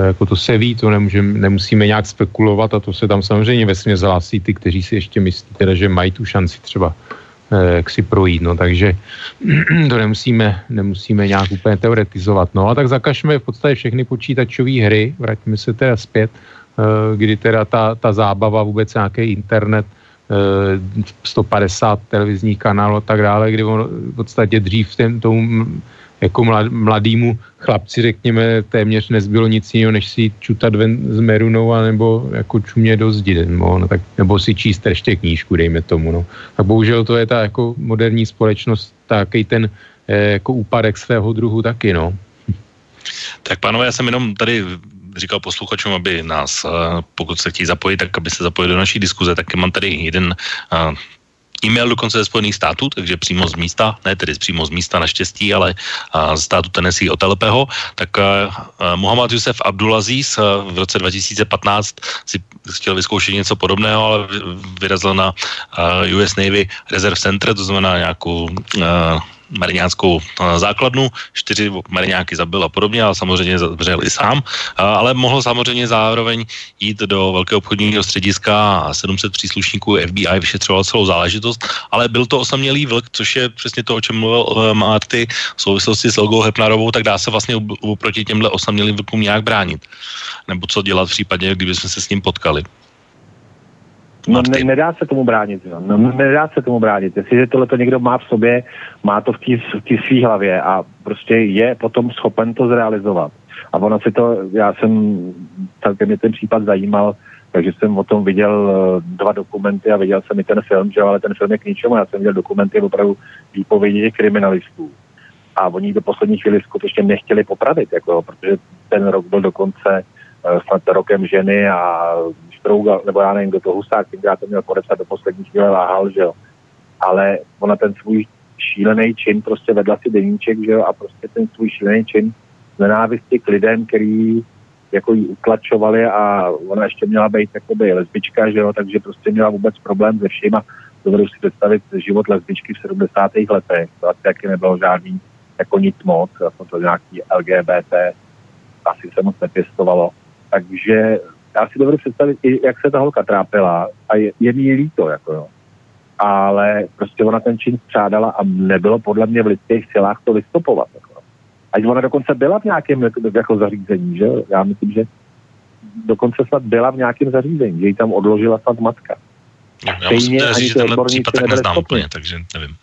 jako to se ví, to nemůžem, nemusíme nějak spekulovat a to se tam samozřejmě vesmě zhlásí ty, kteří si ještě myslí, teda, že mají tu šanci třeba eh, jak si projít, no takže to nemusíme, nemusíme nějak úplně teoretizovat. No a tak zakažme v podstatě všechny počítačové hry, vrátíme se teda zpět, Eh, kdy teda ta, ta zábava, vůbec nějaký internet, 150 eh, televizních kanálů a tak dále, kdy on v podstatě dřív ten, tomu jako mladýmu chlapci, řekněme, téměř nezbylo nic jiného, než si čutat ven z Merunou, nebo jako čumě do zdi, no, no, tak, nebo si číst ještě knížku, dejme tomu. No. A bohužel to je ta jako moderní společnost, taký ten eh, jako úpadek svého druhu taky, no. Tak pánové, já jsem jenom tady říkal posluchačům, aby nás, eh, pokud se chtějí zapojit, tak aby se zapojili do naší diskuze, tak mám tady jeden eh, e-mail dokonce ze Spojených států, takže přímo z místa, ne tedy přímo z místa naštěstí, ale z státu Tennessee od Telepeho, tak Muhammad Yusef Abdulaziz v roce 2015 si chtěl vyzkoušet něco podobného, ale vyrazil na US Navy Reserve Center, to znamená nějakou mariňáckou základnu, čtyři mariňáky zabil a podobně, ale samozřejmě zavřel i sám, ale mohl samozřejmě zároveň jít do velkého obchodního střediska a 700 příslušníků FBI vyšetřoval celou záležitost, ale byl to osamělý vlk, což je přesně to, o čem mluvil uh, Marty v souvislosti s Olgou Hepnarovou, tak dá se vlastně oproti těmhle osamělým vlkům nějak bránit. Nebo co dělat v případě, kdyby jsme se s ním potkali. No, ne, nedá se tomu bránit. Jo. No, nedá se tomu bránit. Jestliže tohle to někdo má v sobě, má to v té svý hlavě a prostě je potom schopen to zrealizovat. A ono si to, já jsem, celkem mě ten případ zajímal, takže jsem o tom viděl eh, dva dokumenty a viděl jsem i ten film, že ale ten film je k ničemu. Já jsem viděl dokumenty opravdu výpovědi kriminalistů. A oni do poslední chvíli skutečně nechtěli popravit, jako, protože ten rok byl dokonce uh, snad rokem ženy a Strougal, nebo já nevím, kdo to Husák, já to měl podepsat do poslední chvíle váhal, že jo. Ale ona ten svůj šílený čin prostě vedla si deníček, že jo, a prostě ten svůj šílený čin nenávisti k lidem, který jako jí utlačovali a ona ještě měla být jakoby lesbička, že jo, takže prostě měla vůbec problém se vším a dovedu si představit život lesbičky v 70. letech, to asi taky nebylo žádný jako nic moc, jako to nějaký LGBT, asi se moc nepěstovalo. Takže já si dovedu představit, i jak se ta holka trápila a je, je mi líto, jako jo. Ale prostě ona ten čin střádala a nebylo podle mě v lidských silách to vystupovat. Jako. Ať ona dokonce byla v nějakém jako zařízení, že? Já myslím, že dokonce snad byla v nějakém zařízení, že ji tam odložila snad matka. No, já musím teda říct, že tenhle případ tak neznám úplně, takže nevím.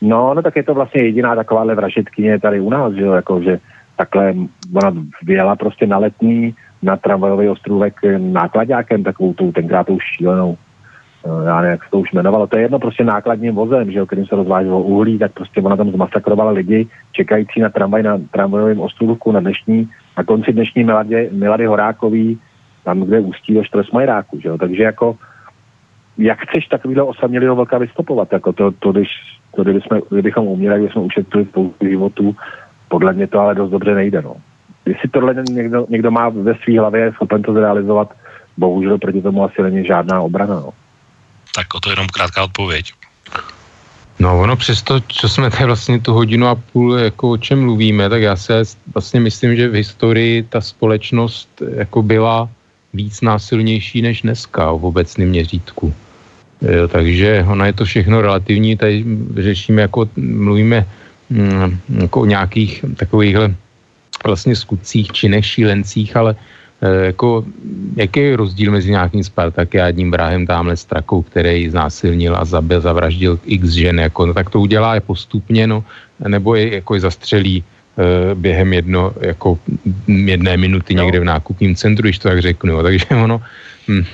No, no tak je to vlastně jediná takováhle vražetkyně tady u nás, že jo, jako, že takhle ona vyjela prostě na letní na tramvajový ostrůvek nákladňákem, takovou tou tenkrát tou šílenou, eh, já nevím, jak se to už jmenovalo, to je jedno prostě nákladním vozem, že jo, kterým se rozváželo uhlí, tak prostě ona tam zmasakrovala lidi, čekající na tramvaj na tramvajovém ostrůvku na dnešní, na konci dnešní Milady, Milady Horákový, tam, kde ústí do Štresmajráku, že jo, takže jako jak chceš takovýhle osamělého vlka vystopovat, jako to, to když, to, kdybychom, kdybychom uměli, kdybychom ušetřili spoustu životů, podle mě to ale dost dobře nejde, no jestli tohle někdo, někdo má ve své hlavě, je schopen to zrealizovat, bohužel proti tomu asi není žádná obrana. No. Tak o to jenom krátká odpověď. No ono přesto, co jsme tady vlastně tu hodinu a půl jako o čem mluvíme, tak já si vlastně myslím, že v historii ta společnost jako byla víc násilnější než dneska v obecném měřítku. Jo, takže ono je to všechno relativní, tady řešíme jako, mluvíme mm, jako o nějakých takovýchhle vlastně skutcích, činech, šílencích, ale e, jako, jaký je rozdíl mezi nějakým Spartakiádním Brahem tamhle Strakou, který znásilnil a zabil, zavraždil x žen, jako, no, tak to udělá je postupně, no, nebo je, jako je zastřelí e, během jedno, jako jedné minuty no. někde v nákupním centru, když to tak řeknu, no, takže ono, hm,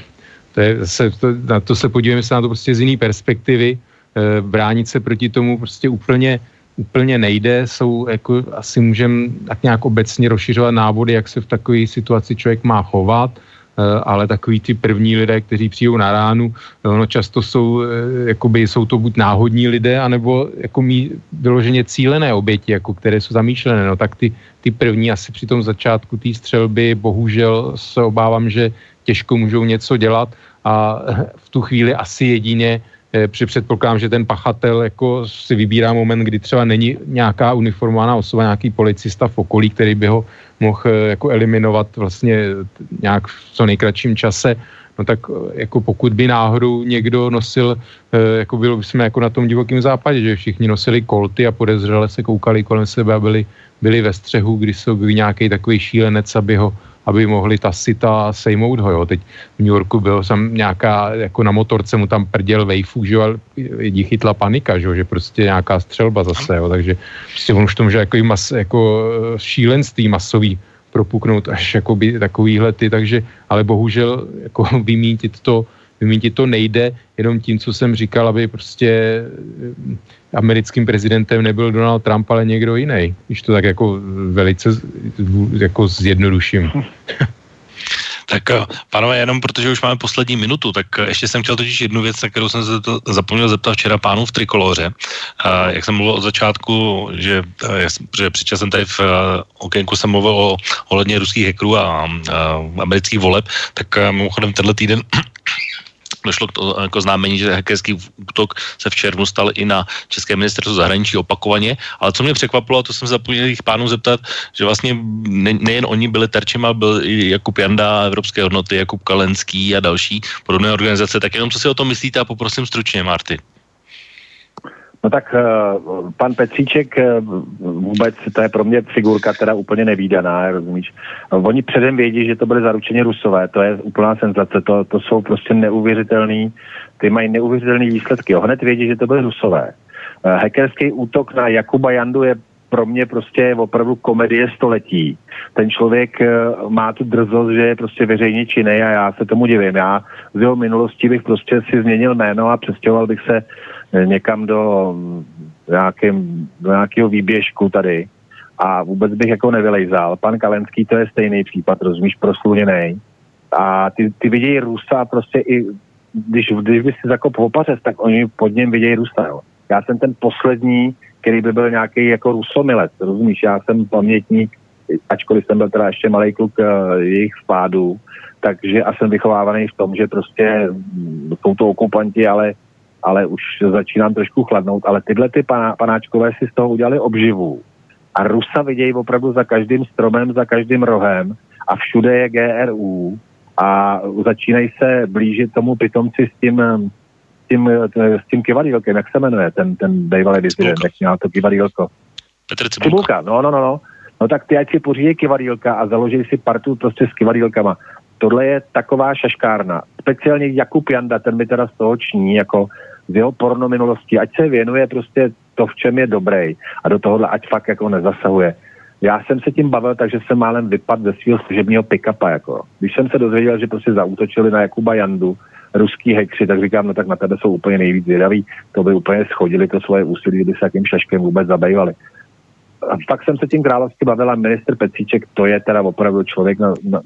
to je, se, to, na to se podívejme se na to prostě z jiné perspektivy, e, bránit se proti tomu prostě úplně úplně nejde, jsou jako asi můžeme tak nějak obecně rozšiřovat návody, jak se v takové situaci člověk má chovat, eh, ale takový ty první lidé, kteří přijdou na ránu, no často jsou, eh, jakoby jsou to buď náhodní lidé, anebo jako mý vyloženě cílené oběti, jako které jsou zamýšlené. No tak ty, ty první asi při tom začátku té střelby bohužel se obávám, že těžko můžou něco dělat a v tu chvíli asi jedině Eh, při předpokládám, že ten pachatel jako si vybírá moment, kdy třeba není nějaká uniformovaná osoba, nějaký policista v okolí, který by ho mohl eh, jako eliminovat vlastně nějak v co nejkratším čase, no tak eh, jako pokud by náhodou někdo nosil, jako bylo jsme jako na tom divokém západě, že všichni nosili kolty a podezřele se koukali kolem sebe a byli, byli ve střehu, kdy se objeví nějaký takový šílenec, aby ho aby mohli ta sita sejmout ho, jo. Teď v New Yorku byl sam nějaká, jako na motorce mu tam prděl vejfu, že jo, lidi chytla panika, že že prostě nějaká střelba zase, jo, takže prostě on už to může jako, mas, jako eh, šílenství masový propuknout až jakoby takovýhle ty, takže, ale bohužel jako vymítit to, vymítit to nejde jenom tím, co jsem říkal, aby prostě eh, americkým prezidentem nebyl Donald Trump, ale někdo jiný, když to tak jako velice jako zjednoduším. Tak eh, pánové, jenom protože už máme poslední minutu, tak eh, ještě jsem chtěl totiž jednu věc, na kterou jsem se to zapomněl zeptat včera pánů v Trikoloře. Jak jsem mluvil od začátku, že, že před časem tady v okénku jsem mluvil o ohledně ruských hackerů a, a amerických voleb, tak mimochodem tenhle týden došlo k to, jako známení, že hackerský útok se v červnu stal i na České ministerstvo zahraničí opakovaně, ale co mě překvapilo, a to jsem zapomněl jich pánů zeptat, že vlastně ne, nejen oni byli terčem, ale byl i Jakub Janda, Evropské hodnoty, Jakub Kalenský a další podobné organizace, tak jenom co si o tom myslíte a poprosím stručně, Marty. No tak eh, pan Petříček eh, vůbec, to je pro mě figurka teda úplně nevýdaná, rozumíš? Oni předem vědí, že to byly zaručeně rusové, to je úplná senzace, to, to jsou prostě neuvěřitelný, ty mají neuvěřitelné výsledky, jo. hned vědí, že to byly rusové. Eh, hackerský útok na Jakuba Jandu je pro mě prostě opravdu komedie století. Ten člověk má tu drzost, že je prostě veřejně činný a já se tomu divím. Já z jeho minulosti bych prostě si změnil jméno a přestěhoval bych se někam do, mm, do nějakého výběžku tady a vůbec bych jako nevylejzal. Pan Kalenský to je stejný případ, rozumíš, prosluněný. A ty, ty vidějí Rusa prostě i, když, když by si zakop opařec, tak oni pod něm vidějí Rusa, jo. Já jsem ten poslední, který by byl nějaký jako rusomilec, rozumíš, já jsem pamětník, ačkoliv jsem byl teda ještě malý kluk uh, jejich vpádů, takže a jsem vychovávaný v tom, že prostě jsou to okupanti, ale ale už začínám trošku chladnout, ale tyhle ty paná, panáčkové si z toho udělali obživu. A Rusa vidějí opravdu za každým stromem, za každým rohem a všude je GRU a začínají se blížit tomu pitomci s tím, s tím, s tím kivadílkem, jak se jmenuje ten, ten bývalý dizident, jak měl to kivadílko. Petr Cibulka. Cibulka. No, no, no, no. No tak ty ať si pořídí kivadílka a založí si partu prostě s kivadílkama. Tohle je taková šaškárna. Speciálně Jakub Janda, ten mi teda z toho ční, jako z jeho porno minulosti, ať se věnuje prostě to, v čem je dobrý a do tohohle ať fakt jako nezasahuje. Já jsem se tím bavil, takže jsem málem vypadl ze svého služebního pick-upa. Jako. Když jsem se dozvěděl, že prostě zautočili na Jakuba Jandu, ruský hekři, tak říkám, no tak na tebe jsou úplně nejvíc zvědaví, to by úplně schodili to svoje úsilí, kdyby se jakým šaškem vůbec zabývali. A pak jsem se tím královsky bavil a minister Petříček, to je teda opravdu člověk na, na,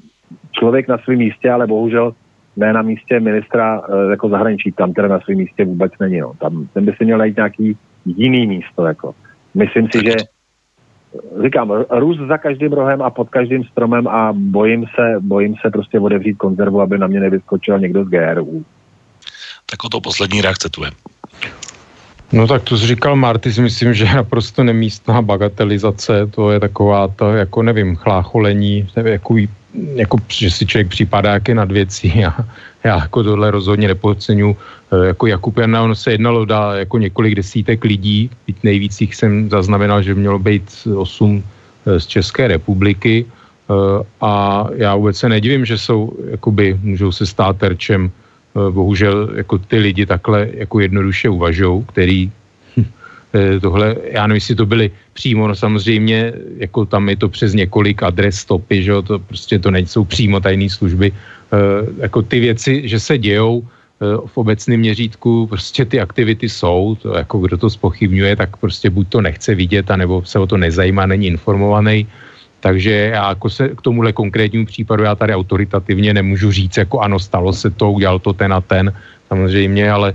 člověk na svém místě, ale bohužel ne na místě ministra e, jako zahraničí, tam teda na svém místě vůbec není. No. Tam ten by si měl najít nějaký jiný místo. Jako. Myslím si, že říkám, růst za každým rohem a pod každým stromem a bojím se, bojím se prostě odevřít konzervu, aby na mě nevyskočil někdo z GRU. Tak o to poslední reakce tu je. No tak to říkal Marty, si myslím, že je naprosto nemístná bagatelizace, to je taková to, jako nevím, chlácholení, jako, jako, že si člověk připadá jaké nad věcí. Já, já jako tohle rozhodně nepodceňu. E, jako Jakub Jana, ono se jednalo dá jako několik desítek lidí, teď nejvíc jich jsem zaznamenal, že mělo být osm e, z České republiky e, a já vůbec se nedivím, že jsou, jakoby, můžou se stát terčem Eh, bohužel jako ty lidi takhle jako jednoduše uvažou, který eh, tohle, já nevím, jestli to byly přímo, no samozřejmě, jako tam je to přes několik adres stopy, že jo, to prostě to nejsou přímo tajné služby, e, jako ty věci, že se dějou e, v obecném měřítku, prostě ty aktivity jsou, to jako kdo to spochybňuje, tak prostě buď to nechce vidět, anebo se o to nezajímá, není informovaný, takže já jako se k tomuhle konkrétnímu případu já tady autoritativně nemůžu říct, jako ano, stalo se to, udělal to ten a ten, samozřejmě, ale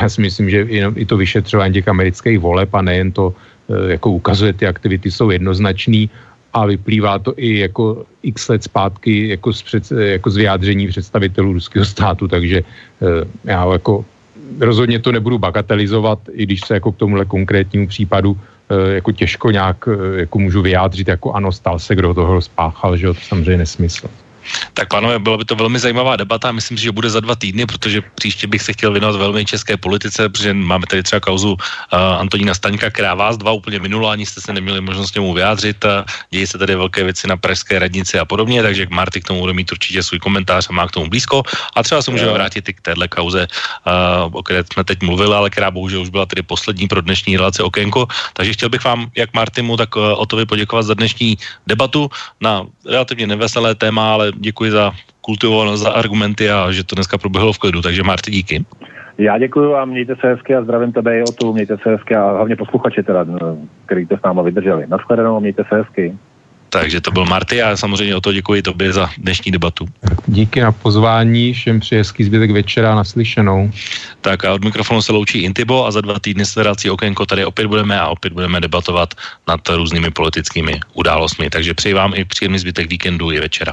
já si myslím, že i to vyšetřování těch amerických voleb a nejen to, eh, jako ukazuje, ty aktivity jsou jednoznačný a vyplývá to i jako x let zpátky jako z, před, jako z vyjádření představitelů ruského státu, takže eh, já jako rozhodně to nebudu bagatelizovat, i když se jako k tomuhle konkrétnímu případu Eh, jako těžko nějak eh, jako můžu vyjádřit, jako ano, stal se, kdo toho spáchal, že to samozřejmě nesmysl. Tak pánové, byla by to velmi zajímavá debata. Myslím si, že bude za dva týdny, protože příště bych se chtěl věnovat velmi české politice, protože máme tady třeba kauzu uh, Antonína Staňka, která vás dva úplně minula, ani jste se neměli možnost němu vyjádřit. Uh, dějí se tady velké věci na pražské radnici a podobně, takže Marty k tomu bude mít určitě svůj komentář a má k tomu blízko. A třeba se můžeme vrátit i k téhle kauze, uh, o které jsme teď mluvili, ale která bohužel už byla tedy poslední pro dnešní relace Okénko. Takže chtěl bych vám, jak Martimu, tak uh, Otovi poděkovat za dnešní debatu na relativně neveselé téma, ale děkuji za kultivovanost, za argumenty a že to dneska proběhlo v klidu. Takže Marty, díky. Já děkuji a mějte se hezky a zdravím tebe i o tu, mějte se hezky a hlavně posluchači teda, který to s náma vydrželi. Naschledanou, mějte se hezky. Takže to byl Marty a samozřejmě o to děkuji tobě za dnešní debatu. Díky na pozvání, všem přeji hezký zbytek večera naslyšenou. Tak a od mikrofonu se loučí Intibo a za dva týdny se vrací okénko tady opět budeme a opět budeme debatovat nad různými politickými událostmi. Takže přeji vám i příjemný zbytek víkendu i večera.